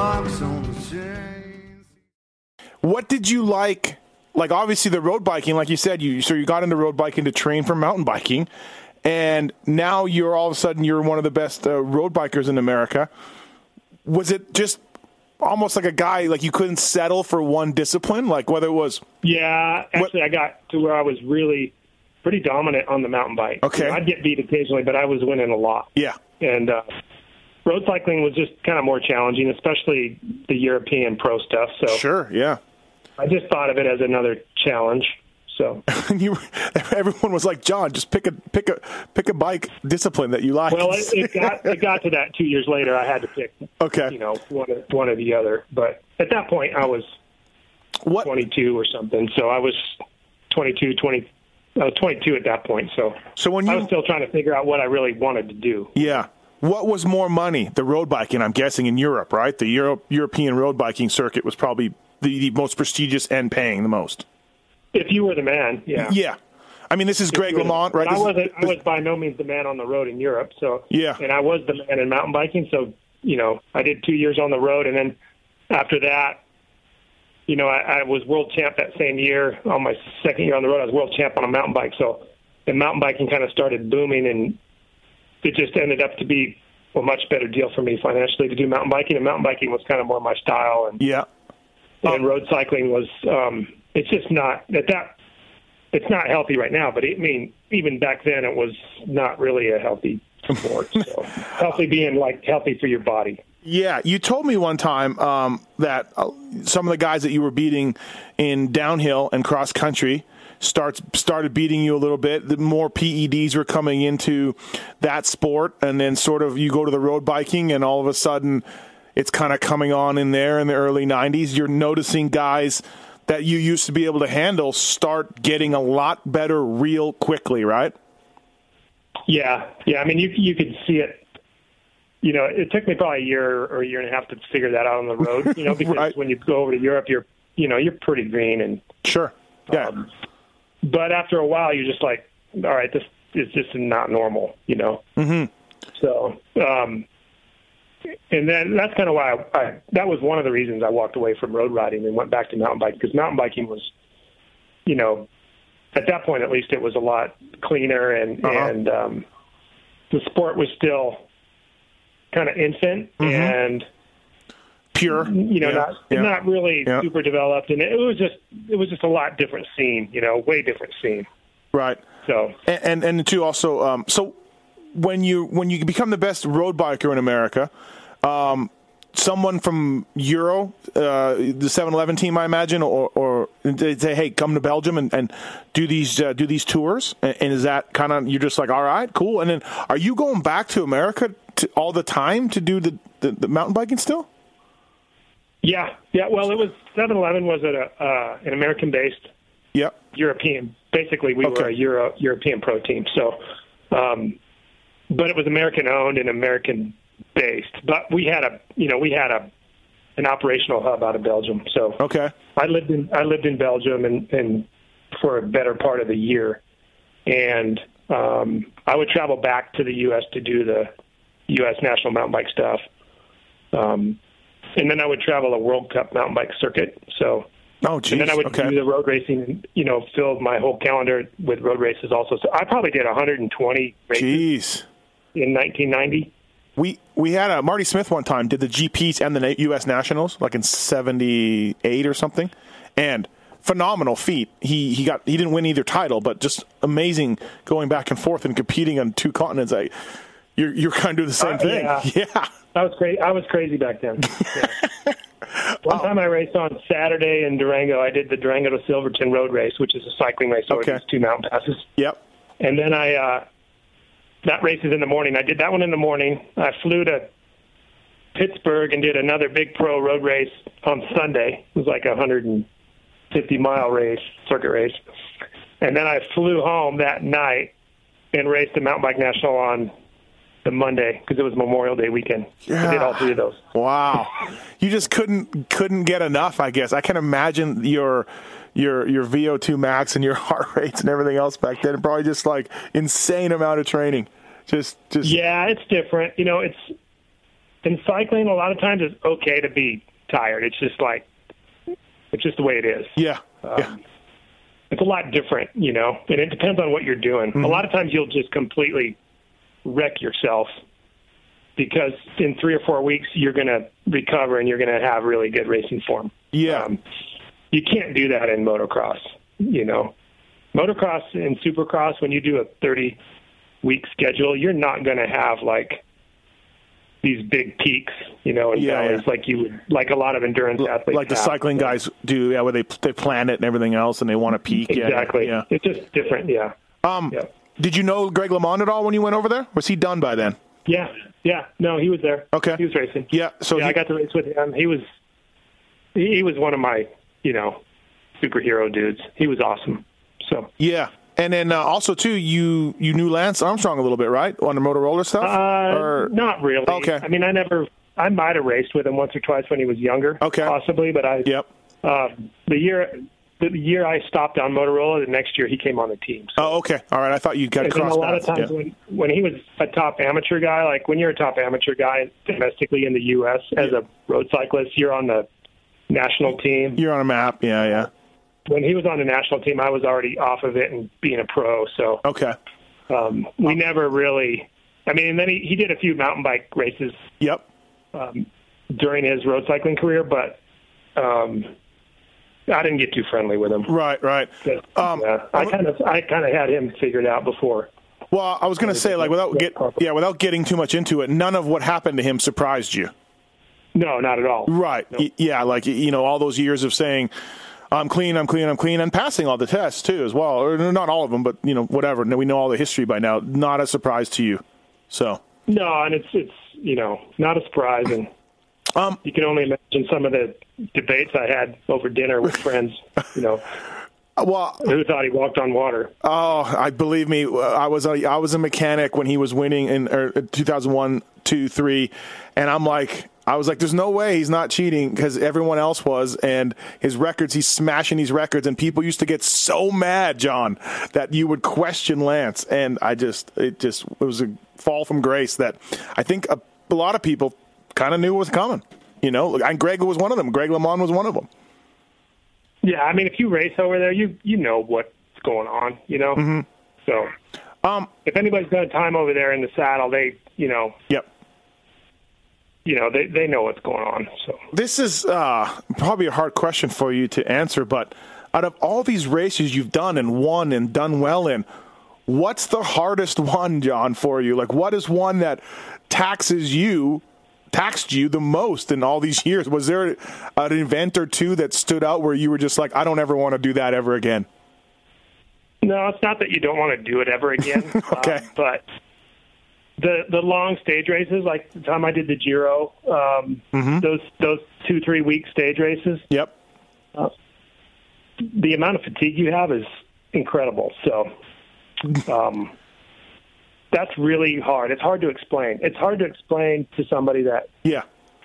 What did you like? Like, obviously, the road biking, like you said, you so you got into road biking to train for mountain biking. And now you're all of a sudden you're one of the best uh, road bikers in America. Was it just almost like a guy like you couldn't settle for one discipline like whether it was Yeah, actually, I got to where I was really pretty dominant on the mountain bike. Okay. You know, I'd get beat occasionally, but I was winning a lot. yeah And uh, road cycling was just kind of more challenging, especially the European pro stuff. So sure yeah I just thought of it as another challenge. So, and <laughs> you everyone was like john just pick a pick a pick a bike discipline that you like well, it, it <laughs> got it got to that two years later. I had to pick, okay you know, one or, one or the other. But at that point, I was what 22 or something. So I was 22, 20. I was 22 at that point. So so when you, I was still trying to figure out what I really wanted to do. yeah what was more money the road biking i'm guessing in europe right the Euro- european road biking circuit was probably the, the most prestigious and paying the most If you were the man, yeah. yeah i mean this is greg lemond right I wasn't. I was by no means the man on the road in Europe. So Yeah. and I was the man in mountain biking. So you know, I did two years on the road, and then after that, you know, I, I was world champ that same year. On my second year on the road, I was world champ on a mountain bike. So the mountain biking kind of started booming, and it just ended up to be a much better deal for me financially to do mountain biking. And mountain biking was kind of more my style, and yeah and road cycling was um it's just not at that it's not healthy right now but i mean even back then it was not really a healthy sport so <laughs> healthy being like healthy for your body Yeah, you told me one time um, that uh, some of the guys that you were beating in downhill and cross country starts started beating you a little bit. The more PEDs were coming into that sport, and then sort of you go to the road biking, and all of a sudden it's kind of coming on in there in the early '90s. You're noticing guys that you used to be able to handle start getting a lot better real quickly, right? yeah yeah i mean you you could see it you know it took me probably a year or a year and a half to figure that out on the road you know <laughs> because Right. when you go over to europe you're you know you're pretty green and Sure. Yeah. Um, but after a while, you're just like, all right, this is just not normal, you know. Mm-hmm. So, um, and then that's kind of why I, I that was one of the reasons I walked away from road riding and went back to mountain biking because mountain biking was, you know, at that point at least it was a lot cleaner and Uh-huh. and um, the sport was still kind of infant and Pure. you know, Yeah. not Yeah. not really Yeah. super developed, and it was just it was just a lot different scene, you know, way different scene. Right. So and and, and two also um, so when you when you become the best road biker in America, um, someone from Euro, uh, the 7-Eleven team, I imagine, or, or they say, "Hey, come to Belgium and, and do these uh, do these tours." And, and is that kind of you're just like, "All right, cool." And then are you going back to America to, all the time to do the, the, the mountain biking still? yeah, yeah. Well, it was 7-Eleven was a uh, an American based Yep. European. Basically, we Okay. were a Euro European pro team. So, um, but it was American owned and American based. But we had a you know we had a an operational hub out of Belgium. So Okay. I lived in I lived in Belgium and, and for a better part of the year, and um, I would travel back to the U.S. to do the U.S. national mountain bike stuff, um, and then I would travel a World Cup mountain bike circuit. So, Oh, geez. and then I would okay. do the road racing, you know, fill my whole calendar with road races also. So I probably did 120 races Jeez. In 1990. We we had a Marty Smith one time did the GPs and the U.S. Nationals like in '78 or something, and phenomenal feat. He he got he didn't win either title, but just amazing going back and forth and competing on two continents. I, you're you're kind of doing the same Uh, thing. yeah. <laughs> yeah. I was crazy. I was crazy back then. <laughs> Yeah. One time I raced on Saturday in Durango. I did the Durango to Silverton Road Race, which is a cycling race over Okay. these two mountain passes. Yep. And then I uh, that race is in the morning. I did that one in the morning. I flew to Pittsburgh and did another big pro road race on Sunday. It was like a 150 mile race, circuit race. And then I flew home that night and raced the mountain bike national on the Monday because it was Memorial Day weekend. I did all three of those. Wow. You just couldn't couldn't get enough, I guess. I can imagine your your your VO2 max and your <laughs> heart rates and everything else back then. Probably just like insane amount of training. Just just Yeah, it's different. You know, it's in cycling. A lot of times it's okay to be tired. It's just like it's just the way it is. yeah. Um, yeah. It's a lot different, you know, and it depends on what you're doing. Mm-hmm. A lot of times you'll just completely wreck yourself because in three or four weeks you're going to recover and you're going to have really good racing form. Yeah. Um, you can't do that in motocross, you know. Motocross and supercross, when you do a 30 week schedule, you're not going to have like these big peaks, you know, and Yeah, valleys yeah. like you would, like a lot of endurance athletes. like the have. cycling guys do, yeah, where they they plan it and everything else, and they want to peak. Yeah, Exactly. Yeah. It's just different. Yeah. Um, Yeah. did you know Greg LeMond at all when you went over there? Was he done by then? Yeah. Yeah. No, he was there. Okay. He was racing. Yeah. So yeah, he- I got to race with him. He was, he, he was one of my, you know, superhero dudes. He was awesome. So, yeah. And then uh, also too, you you knew Lance Armstrong a little bit, right, on the Motorola stuff? uh, or not really. Okay. I mean, I never, I might have raced with him once or twice when he was younger. Okay. Possibly, but I, Yep. uh, the year, the year I stopped on Motorola, the next year he came on the team. So. Oh, okay. All right. I thought you got crossed a lot of times Yeah. when when he was a top amateur guy, like when you're a top amateur guy domestically in the U.S. as a road cyclist, you're on the national team. You're on a map. Yeah, yeah. When he was on the national team, I was already off of it and being a pro. So Okay. um, we never really. I mean, and then he, he did a few mountain bike races Yep. um, during his road cycling career, but um, I didn't get too friendly with him. Right, right. Um, yeah, I kind of I kind of had him figured out before. Well, I was going to say, like, without get, yeah, without getting too much into it, none of what happened to him surprised you. No, not at all. Right. Y- Yeah, like you know, all those years of saying, "I'm clean, I'm clean, I'm clean," and passing all the tests too, as well. Or not all of them, but you know, whatever. We know all the history by now. Not a surprise to you. So, No, and it's it's you know not a surprise, and <laughs> um, you can only imagine some of the debates I had over dinner with friends. You know, <laughs> well, who thought he walked on water? Oh, I believe me. I was a, I was a mechanic when he was winning in er, 2001, two, three, and I'm like, I was like, there's no way he's not cheating because everyone else was, and his records, he's smashing these records, and people used to get so mad, John, that you would question Lance, and I just, it just, it was a fall from grace that I think a, a lot of people kind of knew was coming. You know, and Greg was one of them. Greg LeMond was one of them. Yeah, I mean, if you race over there, you you know what's going on. You know, Mm-hmm. so Um, if anybody's done time over there in the saddle, they you know yep. You know they they know what's going on. So This is uh, probably a hard question for you to answer, but out of all these races you've done and won and done well in, what's the hardest one, John, for you? Like, what is one that taxes you, taxed you the most in all these years? Was there an event or two that stood out where you were just like, I don't ever want to do that ever again? no, it's not that you don't want to do it ever again. <laughs> Okay. uh, but the the long stage races, like the time I did the Giro, um, Mm-hmm. those those two three week stage races, Yep. the amount of fatigue you have is incredible. So um, that's really hard. It's hard to explain. It's hard to explain to somebody that Yeah.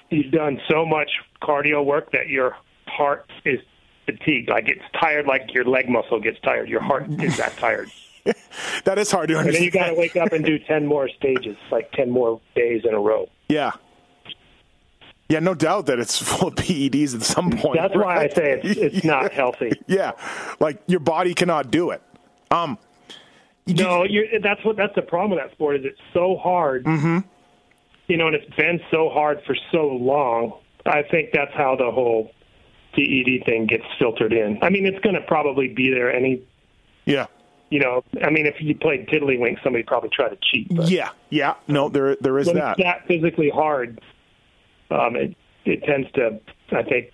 you've done so much cardio work that your heart is fatigued. Like it's tired, like your leg muscle gets tired. Your heart is that tired. <laughs> <laughs> That is hard to And then understand. you got to wake up and do 10 more stages, like 10 more days in a row. Yeah. Yeah, no doubt that it's <laughs> full of PEDs at some point. That's why I say it's, it's <laughs> not healthy. Yeah, like your body cannot do it. Um, No, you're, that's what that's the problem with that sport is it's so hard. Mm-hmm. You know, and it's been so hard for so long. I think that's how the whole PED thing gets filtered in. I mean, it's going to probably be there. Any, yeah, you know, I mean, if you played tiddlywink, somebody probably tried to cheat. But yeah, yeah. No, there there is when that. it's that physically hard, um, it it tends to, I think,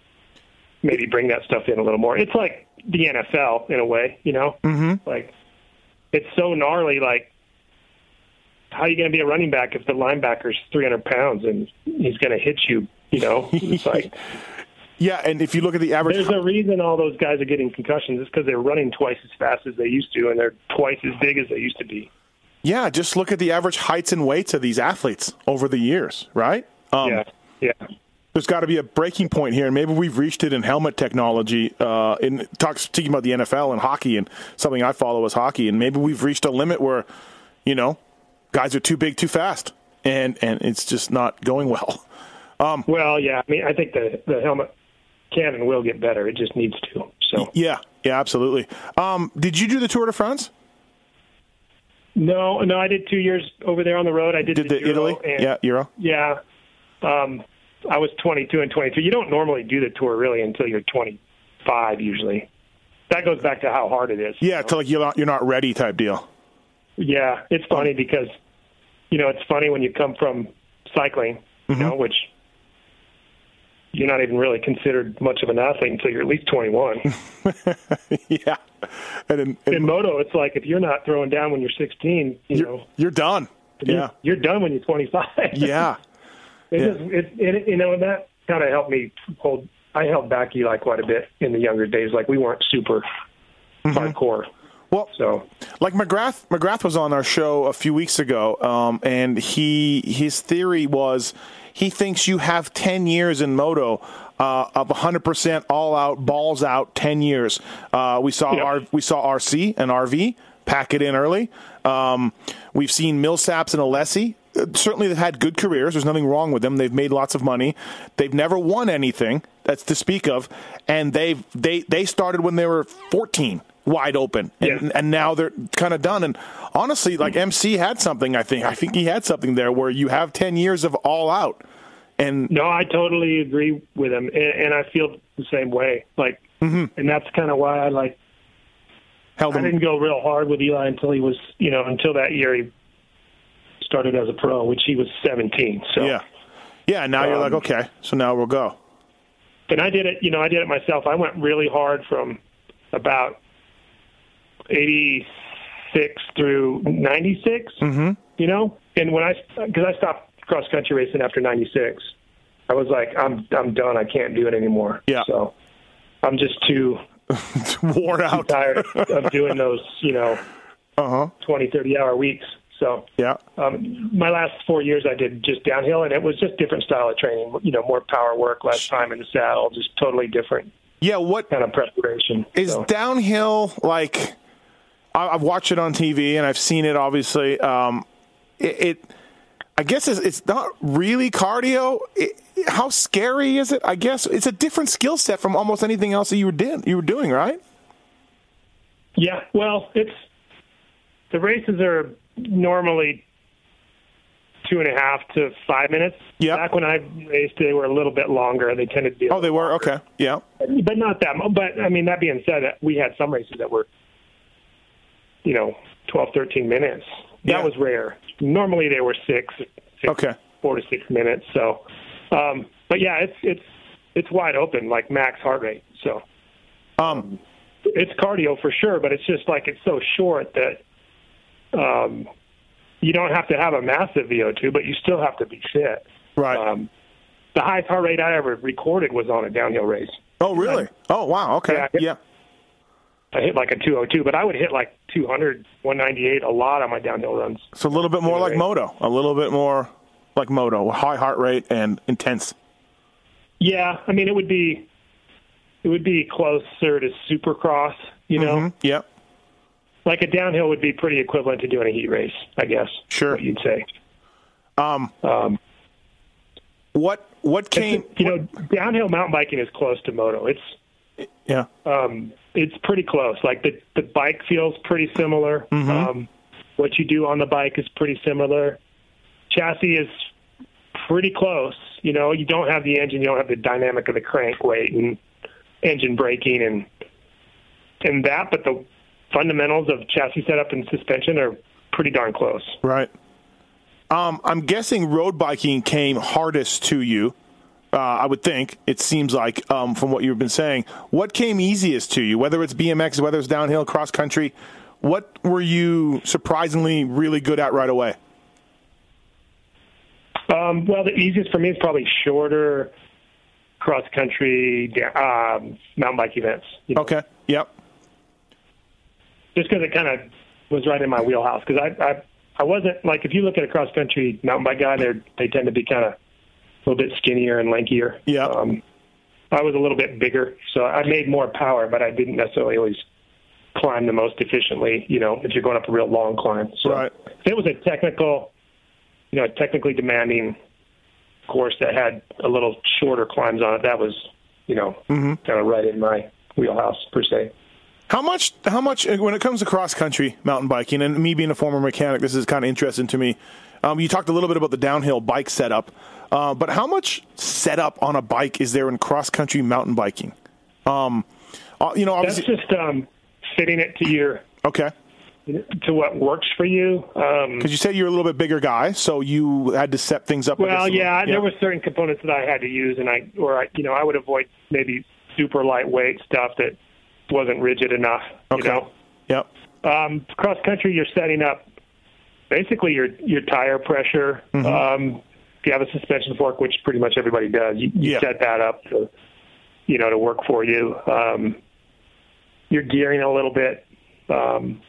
maybe bring that stuff in a little more. It's like the NFL in a way, you know. Mm-hmm. Like it's so gnarly. Like how are you going to be a running back if the linebacker's 300 pounds and he's going to hit you? You know, <laughs> it's like. Yeah, and if you look at the average, there's a reason all those guys are getting concussions. It's because they're running twice as fast as they used to, and they're twice as big as they used to be. Yeah, just look at the average heights and weights of these athletes over the years, right? Um, yeah, yeah. There's got to be a breaking point here, and maybe we've reached it in helmet technology. Uh, in talks speaking about the NFL and hockey, and something I follow is hockey, and maybe we've reached a limit where, you know, guys are too big, too fast, and and it's just not going well. <laughs> Um, well, yeah, I mean, I think the the helmet can and will get better. It just needs to. So yeah, yeah, absolutely. Um, did you do the Tour de France? No, no, I did two years over there on the road. I did, did the, the Italy, and, yeah, Euro, yeah. Um, I was 22 and 23. You don't normally do the tour really until you're 25 usually. That goes back to how hard it is. Yeah, to like you're not you're not ready type deal. Yeah, it's funny because you know it's funny when you come from cycling, you mm-hmm. know, which you're not even really considered much of an athlete until you're at least 21. <laughs> yeah. And in, in, in, moto, it's like if you're not throwing down when you're 16, you you're, know, you're done. Yeah. You're done when you're 25. <laughs> yeah. <laughs> It yeah. Just, it, it, you know, and that kind of helped me hold. I held back Eli quite a bit in the younger days. Like we weren't super mm-hmm. hardcore. Well, so like McGrath, McGrath was on our show a few weeks ago, um, and he his theory was he thinks you have 10 years in moto uh, of 100% all out, balls out, 10 years. Uh, we saw our, we saw RC and RV pack it in early. Um, we've seen Millsaps and Alessi. Uh, certainly, they've had good careers. There's nothing wrong with them. They've made lots of money. They've never won anything that's to speak of, and they've they they started when they were 14 wide open, and, yeah. and now they're kind of done. And honestly, like MC had something. I think I think he had something there where you have ten years of all out. And no, I totally agree with him, and, and I feel the same way. Like, mm-hmm. and that's kind of why I like. Held I didn't go real hard with Eli until he was, you know, until that year he started as a pro, which he was 17. So yeah, yeah. Now um, you're like, okay, so now we'll go. And I did it, you know, I did it myself. I went really hard from about 86 through 96, mm-hmm. you know? And when I, because I stopped cross country racing after 96, I was like, I'm, I'm done. I can't do it anymore. Yeah. So I'm just too <laughs> worn out, too tired of doing <laughs> those, you know, uh-huh. 20, 30 hour weeks. So yeah, um, my last four years I did just downhill, and it was just different style of training. You know, more power work, less time in the saddle, just totally different. Yeah, what kind of preparation is so. downhill like? I've watched it on TV and I've seen it. Obviously, um, it, it, I guess it's, it's not really cardio. It, how scary is it? I guess it's a different skill set from almost anything else that you were did you were doing, right? Yeah. Well, it's the races are normally two and a half to five minutes. Yeah. Back when I raced, they were a little bit longer. They tended to be. Oh, they were longer. okay. Yeah. But not that. But I mean, that being said, we had some races that were you know, 12, 13 minutes. That yeah. was rare. Normally they were six, six, okay, four to six minutes. So, um, but yeah, it's it's it's wide open, like max heart rate. So, um, it's cardio for sure, but it's just like it's so short that um, you don't have to have a massive VO2, but you still have to be fit. Right. Um, the highest heart rate I ever recorded was on a downhill race. Oh, really? I, oh, wow. Okay. Yeah. yeah. I hit like a 202, but I would hit like 200, 198 a lot on my downhill runs. So a little bit more like moto, a little bit more like moto, high heart rate and intense. Yeah, I mean it would be it would be closer to supercross, you know. Mm-hmm. Yep. Like a downhill would be pretty equivalent to doing a heat race, I guess. Sure, you'd say. Um, um, what what came? You know, downhill mountain biking is close to moto. It's yeah. Um, it's pretty close. Like the the bike feels pretty similar. Mm-hmm. Um, what you do on the bike is pretty similar. Chassis is pretty close. You know, you don't have the engine, you don't have the dynamic of the crank weight and engine braking and and that, but the fundamentals of chassis setup and suspension are pretty darn close. Right. Um, I'm guessing road biking came hardest to you Uh, I would think it seems like um, from what you've been saying. What came easiest to you, whether it's BMX, whether it's downhill, cross country? What were you surprisingly really good at right away? Um, well, the easiest for me is probably shorter cross country um, mountain bike events. You know? Okay. Yep. Just because it kind of was right in my wheelhouse. Because I, I, I wasn't like if you look at a cross country mountain bike guy, they they tend to be kind of a little bit skinnier and lankier. Yeah. Um, I was a little bit bigger, so I made more power, but I didn't necessarily always climb the most efficiently. You know, if you're going up a real long climb. So Right. if it was a technical, you know, a technically demanding course that had a little shorter climbs on it, that was, you know, Mm-hmm. kind of right in my wheelhouse per se. How much? How much? When it comes to cross country mountain biking, and me being a former mechanic, this is kind of interesting to me. Um, you talked a little bit about the downhill bike setup, uh, but how much setup on a bike is there in cross country mountain biking? Um, uh, you know, That's just um, fitting it to your okay. to what works for you. Um, Because you said you're a little bit bigger guy, so you had to set things up. Well, a yeah, there were certain components that I had to use, and I or I, you know, I would avoid maybe super lightweight stuff that wasn't rigid enough. Okay. You know, Yep. um, cross country, you're setting up basically your your tire pressure. Mm-hmm. Um, you have a suspension fork, which pretty much everybody does, you, you Yeah. set that up to, you know, to work for you. Um, you're gearing a little bit. Um,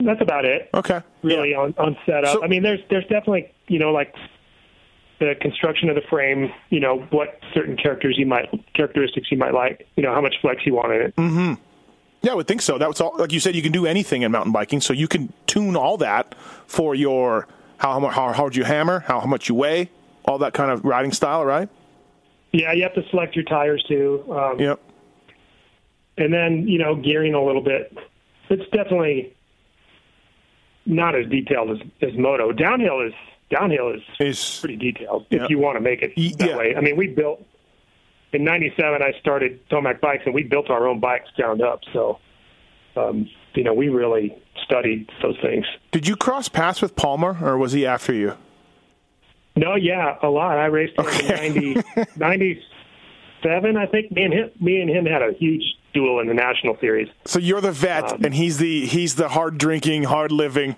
that's about it Okay. really Yeah. on on setup. So- I mean, there's there's definitely you know like the construction of the frame. You know what certain characters you might characteristics you might like. You know how much flex you want in it. Mm-hmm. Yeah, I would think so. That was all. Like you said, you can do anything in mountain biking, so you can tune all that for your how how, how hard you hammer, how, how much you weigh, all that kind of riding style, right? Yeah, you have to select your tires too. Um, Yep. and then you know gearing a little bit. It's definitely not as detailed as, as moto. Downhill is downhill is Is pretty detailed Yeah. if you want to make it that yeah. way. I mean, we built in '97. I started Tomac bikes, and we built our own bikes ground up. So, um, you know, we really studied those things. did you cross paths with Palmer, or was he after you? No, yeah, a lot. I raced him Okay. in 90, <laughs> 97, I think. Me and him, me and him had a huge duel in the national series. So you're the vet, Um, and he's the he's the hard drinking, hard living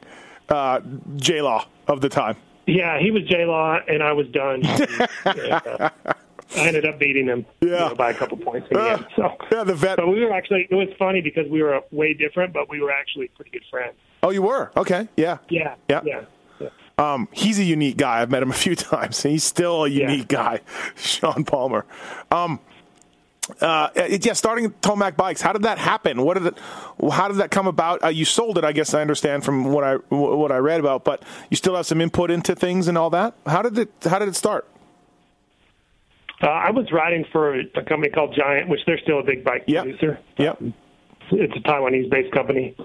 uh, J Law of the time. Yeah, he was J Law, and I was done. <laughs> And, uh, I ended up beating him you know, by a couple points in the Uh, end. So. <laughs> yeah, the vet. But we were actually, it was funny because we were way different, but we were actually pretty good friends. Oh, you were okay. Yeah. Yeah. Yeah. Yeah. yeah. Um, he's a unique guy. I've met him a few <laughs> times. and He's still a Yeah. unique guy, <laughs> Shaun Palmer. Um, uh, yeah, starting Tomac bikes. How did that happen? What did it? How did that come about? Uh, you sold it, I guess. I understand from what I what I read about, but you still have some input into things and all that. How did it? How did it start? Uh, I was riding for a company called Giant, which they're still a big bike Yep. producer. Yep. It's a Taiwanese-based company,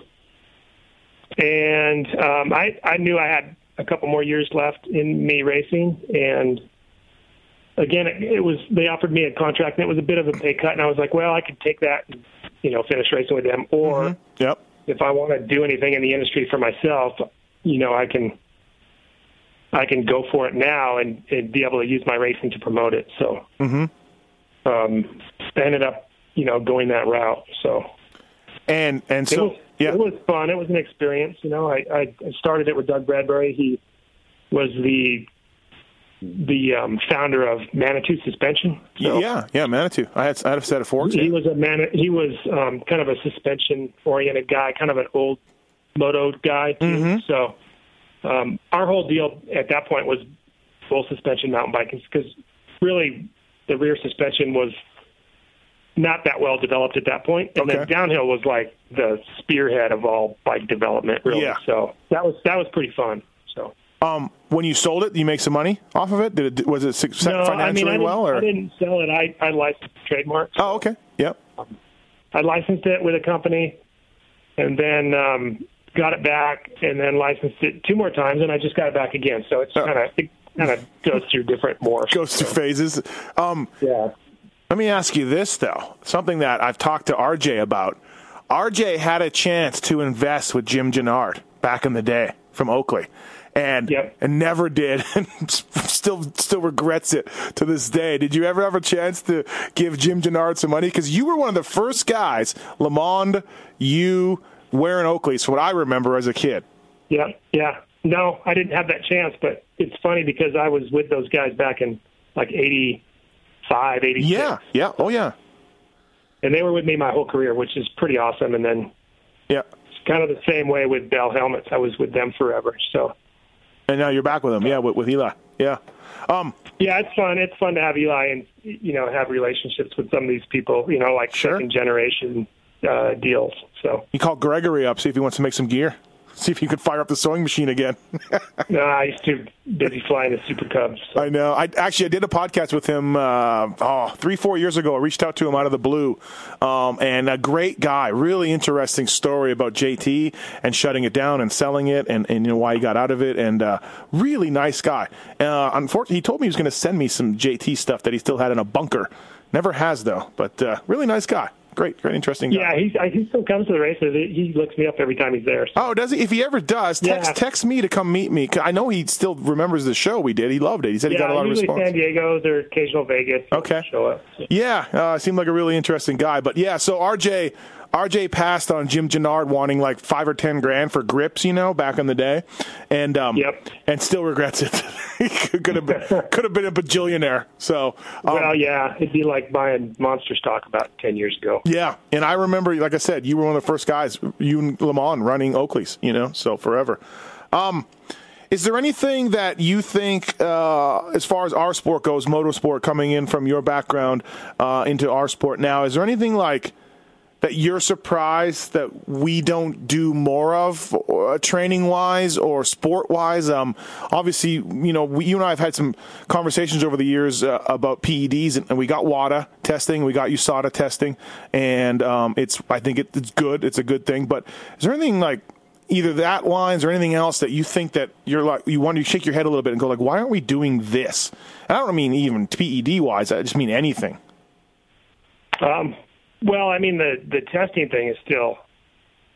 and um, I I knew I had a couple more years left in me racing, and again, it, it was they offered me a contract, and it was a bit of a pay cut, and I was like, well, I could take that, and, you know, finish racing with them, or Yep. if I want to do anything in the industry for myself, you know, I can I can go for it now and, and be able to use my racing to promote it. So um, I ended up, you know, going that route. So And and it so was yeah. it was fun. It was an experience. You know, I, I started it with Doug Bradbury. He was the the um, founder of Manitou Suspension. So yeah, yeah, Manitou. I had I had a set of forks. he was a man. He was um, kind of a suspension oriented guy, kind of an old moto guy too. Mm-hmm. So um, our whole deal at that point was full suspension mountain biking because really the rear suspension was not that well developed at that point, and then downhill was like the spearhead of all bike development. Really, Yeah. so that was that was pretty fun. So. Um, when you sold it, did you make some money off of it. Did it was it success No, financially I mean, I well? Or I didn't sell it. I, I licensed the trademark. oh, okay. Yep. I licensed it with a company, and then um, got it back, and then licensed it two more times, and I just got it back again. So it's Oh. kind of it kind of goes through different morphs. <laughs> Goes through phases. Um, Yeah. Let me ask you this, though. Something that I've talked to RJ about. RJ had a chance to invest with Jim Jannard back in the day from Oakley. and Yep. and never did, <laughs> and still still regrets it to this day. Did you ever have a chance to give Jim Jannard some money? Because you were one of the first guys, LeMond, you, wearing Oakleys, what I remember as a kid. Yeah, yeah. No, I didn't have that chance, but it's funny because I was with those guys back in like 85, 86. Yeah, yeah, oh yeah, And they were with me my whole career, which is pretty awesome. And then yeah. it's kind of the same way with Bell Helmets. I was with them forever. So, And now you're back with them, yeah, with, with Eli, yeah. Um, yeah, it's fun. It's fun to have Eli and, you know, have relationships with some of these people, you know, like Sure. second generation uh, deals. So, you call Gregory up, see if he wants to make some gear, see if he could fire up the sewing machine again. no, I used to busy flying the Super Cubs. So. I know. I actually I did a podcast with him uh, oh three four years ago. I reached out to him out of the blue, um, and a great guy. Really interesting story about JT and shutting it down and selling it, and, and you know why he got out of it. And uh, really nice guy. Uh, unfortunately, he told me he was going to send me some JT stuff that he still had in a bunker. Never has though. But uh, really nice guy. Great, great, interesting guy. Yeah, he, I- he still comes to the races. He looks me up every time he's there. So. Oh, does he? If he ever does, text Yeah. text me to come meet me. I know he still remembers the show we did. He loved it. He said he Yeah, got a lot of response. San Diego's or occasional Vegas. Okay. Show up. Yeah, uh, seemed like a really interesting guy. But yeah, so RJ, RJ passed on Jim Jannard wanting like five or ten grand for grips, you know, back in the day, and um, Yep. and still regrets it. <laughs> he could have been could have been a bajillionaire. So um, Well, yeah, it'd be like buying monster stock about ten years ago. yeah, and I remember, like I said, you were one of the first guys, you and LeMond running Oakley's, you know, so forever. Um, is there anything that you think, uh, as far as our sport goes, motorsport, coming in from your background uh, into our sport now, is there anything like that you're surprised that we don't do more of, uh, training wise or sport wise? Um, obviously, you know, we, you and I have had some conversations over the years uh, about PEDs, and, and we got WADA testing, we got USADA testing, and um, it's I think it, it's good, it's a good thing. But is there anything like either that lines or anything else that you think that you're like you want to shake your head a little bit and go like, why aren't we doing this? And I don't mean even PED wise, I just mean anything. Um, well, I mean the the testing thing is still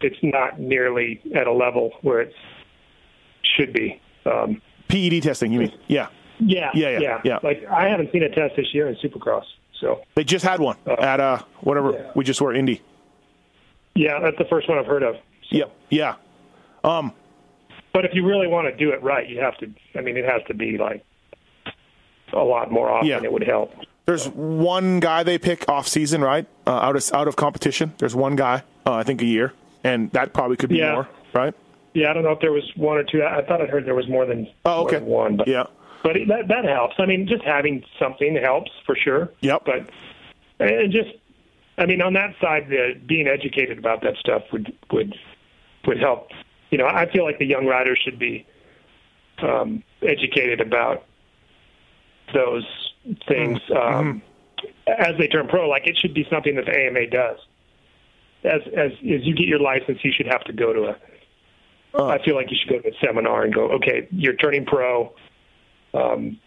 it's not nearly at a level where it should be. Um, PED testing, you mean? Yeah. yeah, Yeah, yeah, yeah. Like I haven't seen a test this year in Supercross. So They just had one at uh whatever yeah. we just were Indy. yeah, that's the first one I've heard of. Yep. Yeah. Um. But if you really want to do it right, you have to. I mean, it has to be like a lot more often. Yeah. It would help. There's one guy they pick off season, right? Uh, out of out of competition. There's one guy, uh, I think, a year, and that probably could be Yeah. more, right? Yeah, I don't know if there was one or two. I I thought I heard there was more than, Oh, okay. than one. But, Yeah. but it, that that helps. I mean, just having something helps for sure. Yep. But and just, I mean, on that side, the, being educated about that stuff would would would help. You know, I feel like the young riders should be um, educated about those things Mm-hmm. um, as they turn pro. Like it should be something that the AMA does. As as as you get your license, you should have to go to a. Oh. I feel like you should go to a seminar and go, okay, you're turning pro. Um,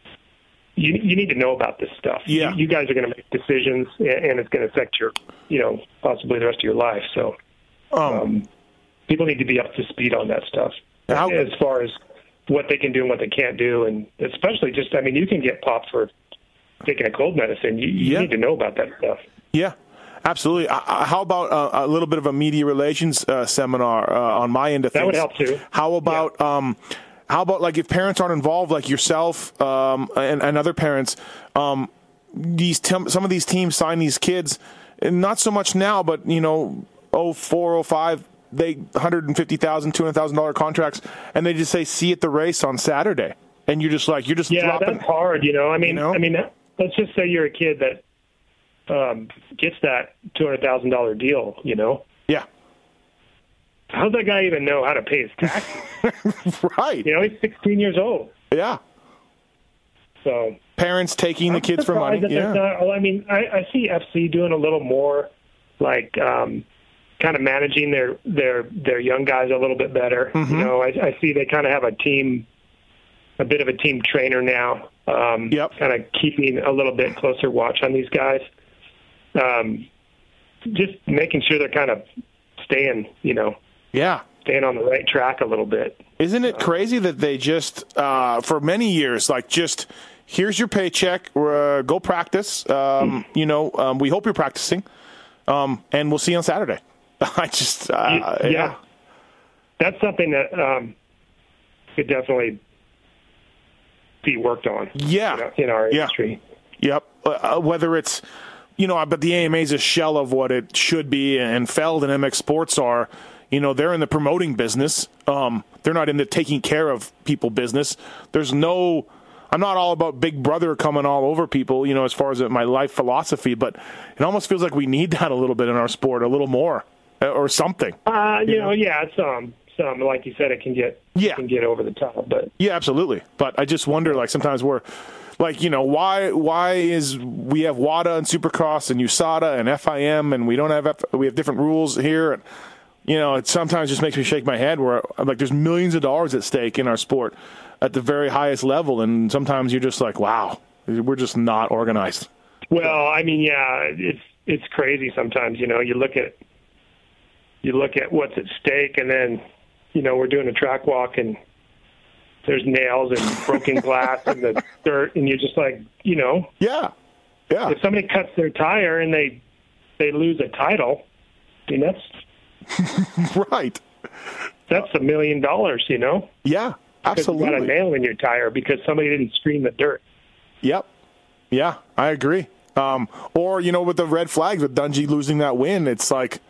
you you need to know about this stuff. Yeah. you, you guys are going to make decisions, and, and it's going to affect your, you know, possibly the rest of your life. So, um, people need to be up to speed on that stuff How- as far as what they can do and what they can't do, and especially just, I mean, you can get popped for taking a cold medicine. You, you Yeah. need to know about that stuff. Yeah, absolutely. Uh, uh, how about uh, a little bit of a media relations uh, seminar uh, on my end of things? That would help, too. How about um, how about like if parents aren't involved, like yourself um, and, and other parents, um, these tem- some of these teams sign these kids, and not so much now, but you know, oh four, oh five. They hundred and fifty thousand, two hundred thousand dollar contracts, and they just say, "See you at the race on Saturday," and you're just like, you're just Yeah, dropping. that's hard. You know, I mean, You know? I mean, let's just say you're a kid that um, gets that two hundred thousand dollar deal. You know, Yeah, how's that guy even know how to pay his taxes? <laughs> right. you know, he's sixteen years old. Yeah, So parents taking the I'm kids for money. Yeah. Not, well, I mean, I, I see FC doing a little more, like um, kind of managing their their their young guys a little bit better. Mm-hmm. You know, I, I see they kind of have a team, a bit of a team trainer now. Um, Yep. Kind of keeping a little bit closer watch on these guys. Um, just making sure they're kind of staying, you know, Yeah, staying on the right track a little bit. Isn't it crazy that they just, uh, for many years, like just here's your paycheck, uh, go practice. Um, you know, um, we hope you're practicing, um, and we'll see you on Saturday. <laughs> I just, uh, yeah. yeah. that's something that um, could definitely be worked on. Yeah. you know, in our Yeah. industry. Yep. Uh, whether it's, you know, but the AMA is a shell of what it should be, and Feld and MX Sports are. You know, they're in the promoting business. Um, they're not in the taking care of people business. There's no. I'm not all about Big Brother coming all over people. You know, as far as my life philosophy, but it almost feels like we need that a little bit in our sport, a little more, uh, or something. Uh, you know, yeah, some, some, like you said, it can get, Yeah. can get over the top, but Yeah, absolutely. But I just wonder, like sometimes we're, like you know, why why is we have WADA and Supercross and USADA and FIM and we don't have F, we have different rules here. And, you know, it sometimes just makes me shake my head. Where like there's millions of dollars at stake in our sport at the very highest level, and sometimes you're just like, wow, we're just not organized. Well, I mean, yeah, it's it's crazy sometimes. You know, you look at you look at what's at stake, and then you know we're doing a track walk, and there's nails and broken glass and the <laughs> dirt, and you're just like, you know, Yeah, yeah, if somebody cuts their tire and they they lose a title, I mean that's <laughs> right. that's a million dollars, you know, Yeah, absolutely. you got a nail in your tire because somebody didn't screen the dirt. Yep. Yeah, I agree. Um, or you know, with the red flags with Dungey losing that win, it's like,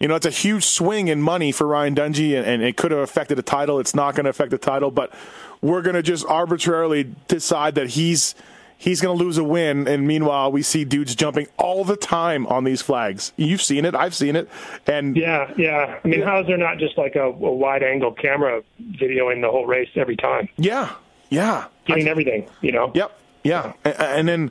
you know, it's a huge swing in money for Ryan Dungey, and, and it could have affected the title. It's not going to affect the title, but we're going to just arbitrarily decide that he's he's going to lose a win. And meanwhile, we see dudes jumping all the time on these flags. You've seen it, I've seen it, and Yeah, yeah. I mean, how is there not just like a, a wide angle camera videoing the whole race every time, yeah, yeah. getting everything, you know? Yep. Yeah. And, and then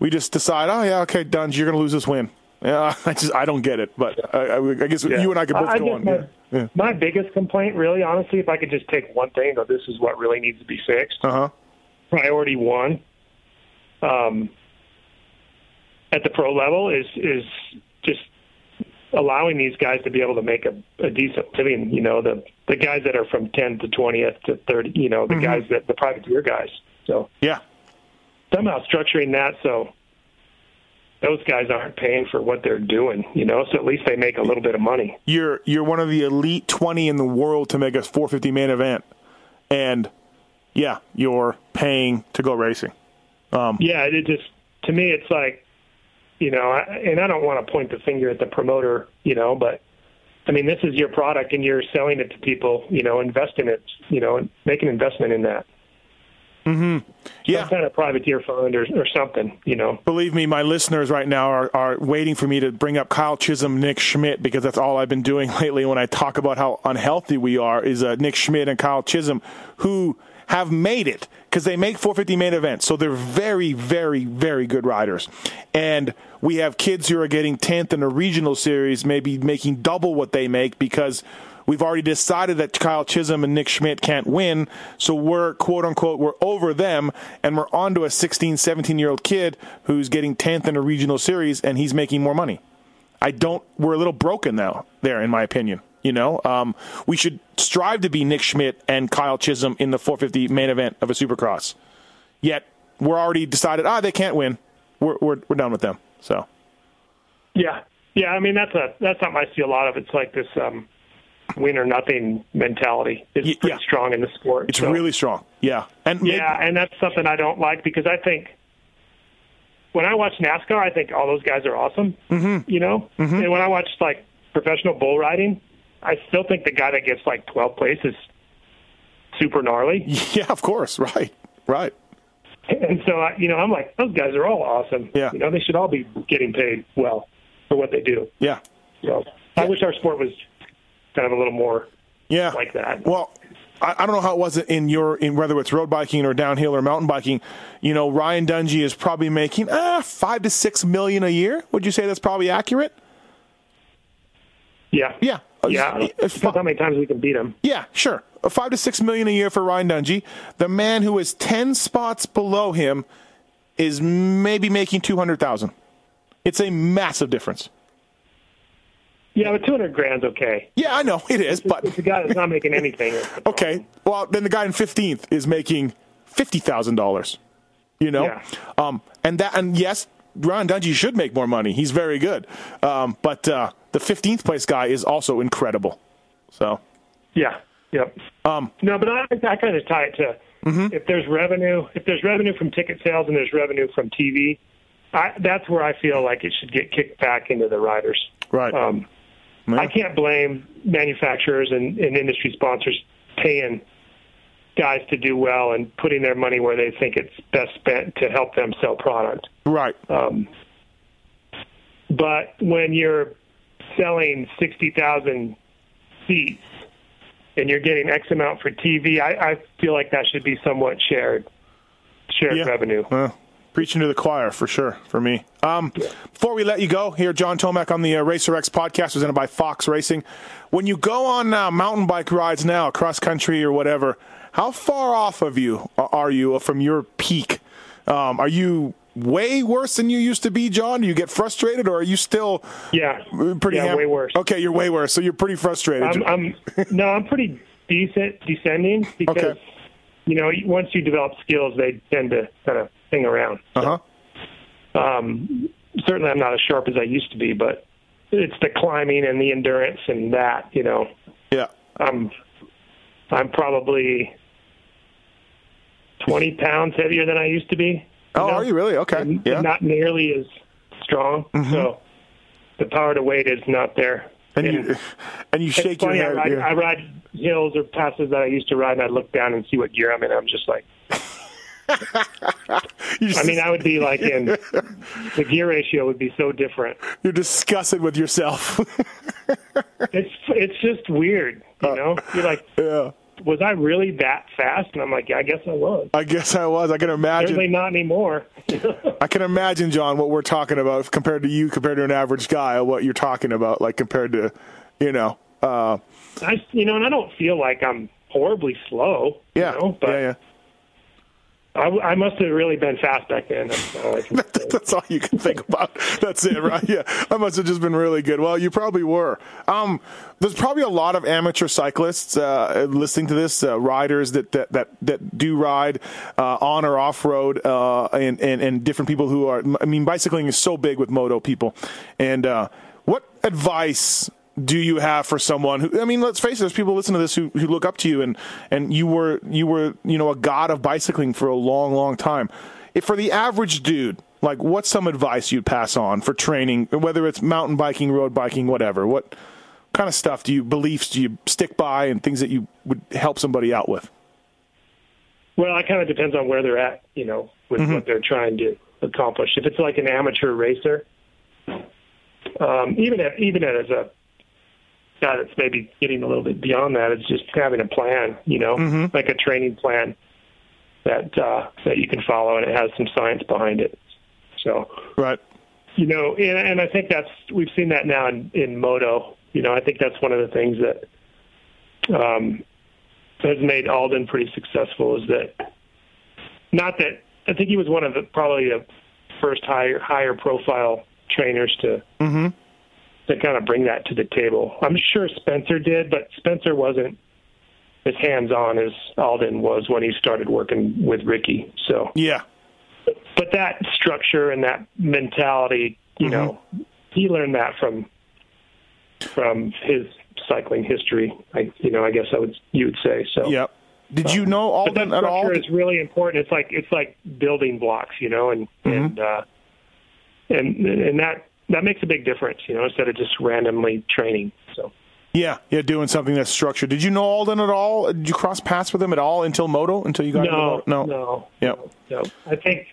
we just decide, oh yeah, okay, Dunge, you're going to lose this win. Yeah, <laughs> I just I don't get it, but I, I, I guess Yeah. you and I could both I go on. My, Yeah. My biggest complaint, really, honestly, if I could just take one thing, go, this is what really needs to be fixed. Uh huh. Priority one, um, at the pro level, is is just allowing these guys to be able to make a, a decent living. You know, the the guys that are from 10th to 20th to 30. You know, the Mm-hmm. guys that the privateer guys. So Yeah. somehow structuring that so those guys aren't paying for what they're doing, you know, so at least they make a little bit of money. You're you're one of the elite 20 in the world to make a 450 main event, and yeah, you're paying to go racing. Um, Yeah, it just to me it's like, you know, I, and I don't want to point the finger at the promoter, you know, but I mean, this is your product and you're selling it to people, you know, invest in it, you know, and make an investment in that. Yeah. Some kind of privateer fund or, or something, you know. Believe me, my listeners right now are, are waiting for me to bring up Kyle Chisholm, Nick Schmidt, because that's all I've been doing <laughs> lately when I talk about how unhealthy we are. Is uh, Nick Schmidt and Kyle Chisholm who have made it because they make 450 main events, so they're very, very, very good riders. And we have kids who are getting 10th in a regional series, maybe making double what they make because We've already decided that Kyle Chisholm and Nick Schmidt can't win, so we're quote unquote we're over them and we're on to a 16, 17 year old kid who's getting 10th in a regional series and he's making more money. I don't. We're a little broken now there, in my opinion. You know, um, we should strive to be Nick Schmidt and Kyle Chisholm in the 450 main event of a Supercross. Yet we're already decided. Ah, they can't win. We're we're we're done with them. So Yeah, yeah. I mean, that's a that's something I see a lot of. It's like this um, win or nothing mentality is Y- pretty strong in the sport. it's So- really strong. Yeah, and yeah, and that's something I don't like because I think when I watch NASCAR, I think all those guys are awesome. Mm-hmm. You know, and when I watch like professional bull riding, I still think the guy that gets like 12 place is super gnarly. <laughs> yeah, of course, right, right. And so, I, you know, I'm like, those guys are all awesome. Yeah. You know, they should all be getting paid well for what they do. Yeah, So I wish our sport was kind of a little more yeah, like that. Well, I, I don't know how it was in your in whether it's road biking or downhill or mountain biking. You know, Ryan Dungey is probably making ah five to six million a year. Would you say that's probably accurate? yeah. Yeah, Yeah. It's how many times we can beat him. Yeah, sure. Uh, Five to six million a year for Ryan Dungey. The man who is ten spots below him is maybe making two hundred thousand. It's a massive difference. Yeah, but 200 grand's okay. Yeah, I know it is, but the guy that's not making anything. <laughs> okay. Well, then the guy in fifteenth is making fifty thousand dollars. You know, Yeah. um, and that and yes, Ron Dungey should make more money. He's very good, um, but uh, the fifteenth place guy is also incredible. So Yeah. Yep. Um, no, but I, I kind of tie it to if there's revenue, if there's revenue from ticket sales and there's revenue from TV, I, that's where I feel like it should get kicked back into the riders. right. Um. I can't blame manufacturers and, and industry sponsors paying guys to do well and putting their money where they think it's best spent to help them sell product. right. Um, but when you're selling 60,000 seats and you're getting X amount for TV, I, I feel like that should be somewhat shared, shared Yeah. revenue. Preaching to the choir for sure for me. Um, before we let you go, here, John Tomac on the uh, Racer X podcast presented by Fox Racing. When you go on uh, mountain bike rides now, cross country or whatever, how far off of you are you from your peak? Um, are you way worse than you used to be, John? Do you get frustrated, or are you still Yeah, pretty yeah, ham- way worse. Okay, you're way worse. So you're pretty frustrated. I'm, I'm no, I'm pretty decent descending <laughs> because Okay. you know once you develop skills, they tend to kind of hang around. uh huh. Um, certainly, I'm not as sharp as I used to be, but it's the climbing and the endurance and that. You know, Yeah. I'm I'm probably 20 pounds heavier than I used to be. Oh, know? are you really? Okay. And Yeah. Mm-hmm. Not nearly as strong. So the power to weight is not there. And And you and you shake your head. I ride, yeah. I ride hills or passes that I used to ride, and I look down and see what gear I'm in. I'm just like, <laughs> I mean, I would be like in <laughs> the gear ratio would be so different. you're disgusted with yourself. <laughs> It's it's just weird, you know. You're like, yeah. was I really that fast? And I'm like, yeah, I guess I was. I guess I was. I can imagine. Certainly not anymore. I can imagine, John, what we're talking about compared to you, compared to an average guy. What you're talking about, like compared to, you know, uh, I, you know, and I don't feel like I'm horribly slow. yeah, you know, but yeah, yeah. I, I must have really been fast back then. That's all I can <laughs> say. That's all you can think about. That's it, right? Yeah, I must have just been really good. Well, you probably were. Um, there's probably a lot of amateur cyclists uh, listening to this, uh, riders that, that that that do ride uh, on or off road, uh, and, and and different people who are. I mean, bicycling is so big with moto people. And uh, what advice? Do you have for someone who? I mean, let's face it. There's people listening to this who, who look up to you, and and you were you were you know a god of bicycling for a long, long time if for the average dude, like what's some advice you'd pass on for training, whether it's mountain biking, road biking, whatever? What kind of stuff do you beliefs do you stick by and things that you would help somebody out with? Well, it kind of depends on where they're at, you know, with Mm-hmm. what they're trying to accomplish. If it's like an amateur racer, um, even if, even as a guy that's maybe getting a little bit beyond that, it's just having a plan, you know, Mm-hmm. like a training plan that uh, that you can follow, and it has some science behind it. So, Right. you know, and, and I think that's we've seen that now in, in moto. You know, I think that's one of the things that um, has made Aldon pretty successful. Is that not that I think he was one of the probably the first higher higher profile trainers to Mm-hmm. To kind of bring that to the table. I'm sure Spencer did, but Spencer wasn't as hands on as Aldon was when he started working with Ricky. So Yeah. but that structure and that mentality, you know, he learned that from from his cycling history. I, you know, I guess I would you would say so. Yep. Did you know But that Aldon at all? structure is really important. It's like it's like building blocks, you know, and and uh, and and that that makes a big difference, you know, instead of just randomly training. So. Yeah, yeah, doing something that's structured. Did you know Aldon at all? Did you cross paths with him at all until moto? Until you got No? No. no, Yep. no. I think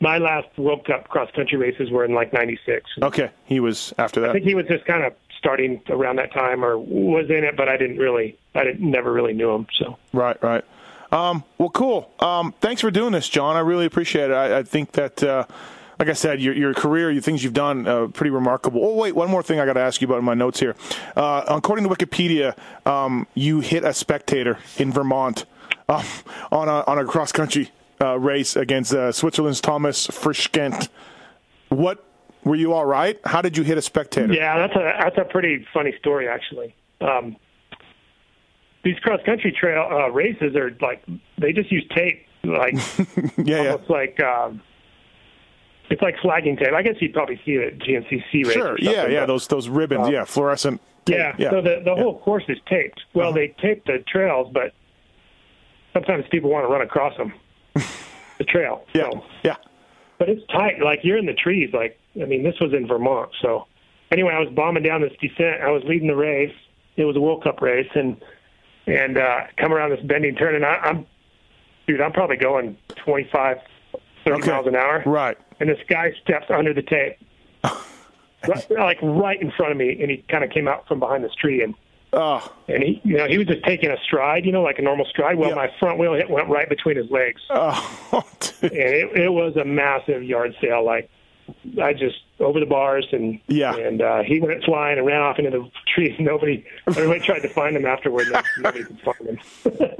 my last World Cup cross country races were in like '96. Okay, he was after that. I think he was just kind of starting around that time, or was in it, but I didn't really, I didn't, never really knew him. So Right, right. Um, well, cool. Um, thanks for doing this, John. I really appreciate it. I, I think that, uh, like I said, your, your career, your things you've done, uh, pretty remarkable. Oh, wait, one more thing I got to ask you about in my notes here. Uh, according to Wikipedia, um, you hit a spectator in Vermont <laughs> um, on a on a cross country uh, race against uh, Switzerland's Thomas Frischknecht. What Were you all right? How did you hit a spectator? Yeah, that's a that's a pretty funny story actually. Um, these cross country trail uh, races are like they just use tape, like <laughs> yeah, yeah. like um, it's like flagging tape. I guess you'd probably see it at GNCC races. Sure. Yeah, yeah. but- Those those ribbons. Um, yeah, fluorescent. tape, Yeah. Yeah. So the the Yeah. whole course is taped. Well, Uh-huh. they tape the trails, but sometimes people want to run across them, <laughs> the trail. Yeah. So, Yeah. but it's tight. Like you're in the trees. Like I mean, this was in Vermont. So anyway, I was bombing down this descent. I was leading the race. It was a World Cup race, and and uh, come around this bending turn, and I, I'm, dude, I'm probably going 25, 30 Okay. miles an hour, Right. and this guy steps under the tape. <laughs> Right- like right in front of me, and he kind of came out from behind this tree, and Oh. and he, you know, he was just taking a stride, you know, like a normal stride. Well, Yeah. my front wheel hit went right between his legs, <laughs> Oh. dude. and it, it was a massive yard sale. Like I just over the bars, and Yeah. and uh, he went flying and ran off into the trees. <laughs> Nobody, everybody tried to find him afterward. and Nobody could find him.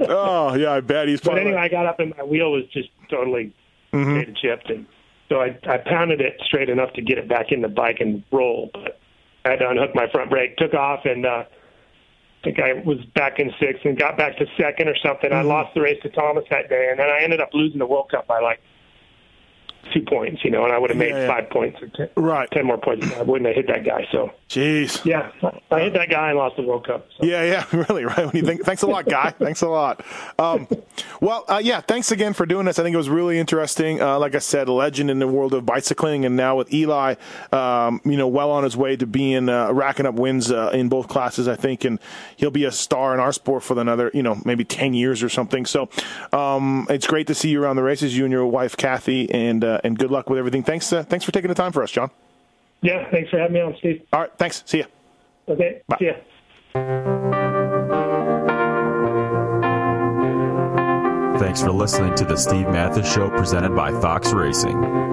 oh yeah, I bet he's. but anyway, I got up, and my wheel was just totally Mm-hmm. and so I I pounded it straight enough to get it back in the bike and roll, but I had to unhook my front brake, took off, and. uh I think I was back in sixth and got back to second or something. Mm-hmm. I lost the race to Thomas that day, and then I ended up losing the World Cup by like two points, you know, and I would have made Yeah, yeah. five points or ten, Right. ten more points. I wouldn't have hit that guy. So Jeez. yeah, I hit that guy and lost the World Cup. So. Yeah, yeah, <laughs> really, right. When you think, thanks a lot, guy. <laughs> thanks a lot. Um, well, uh, yeah, thanks again for doing this. I think it was really interesting. Uh, like I said, a legend in the world of bicycling, and now with Eli, um, you know, well on his way to being uh, racking up wins uh, in both classes. I think, and he'll be a star in our sport for another, you know, maybe ten years or something. So, um, it's great to see you around the races, you and your wife Kathy, and uh, and good luck with everything. Thanks, uh, thanks for taking the time for us, John. Yeah, thanks for having me on, Steve. All right, thanks. See ya. Okay, Bye. see ya. Thanks for listening to the Steve Matthes Show presented by Fox Racing.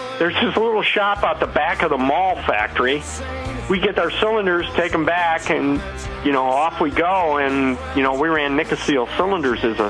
There's this little shop out the back of the Mahle factory. We get our cylinders, take them back, and you know off we go. And you know we ran Nikasil cylinders as a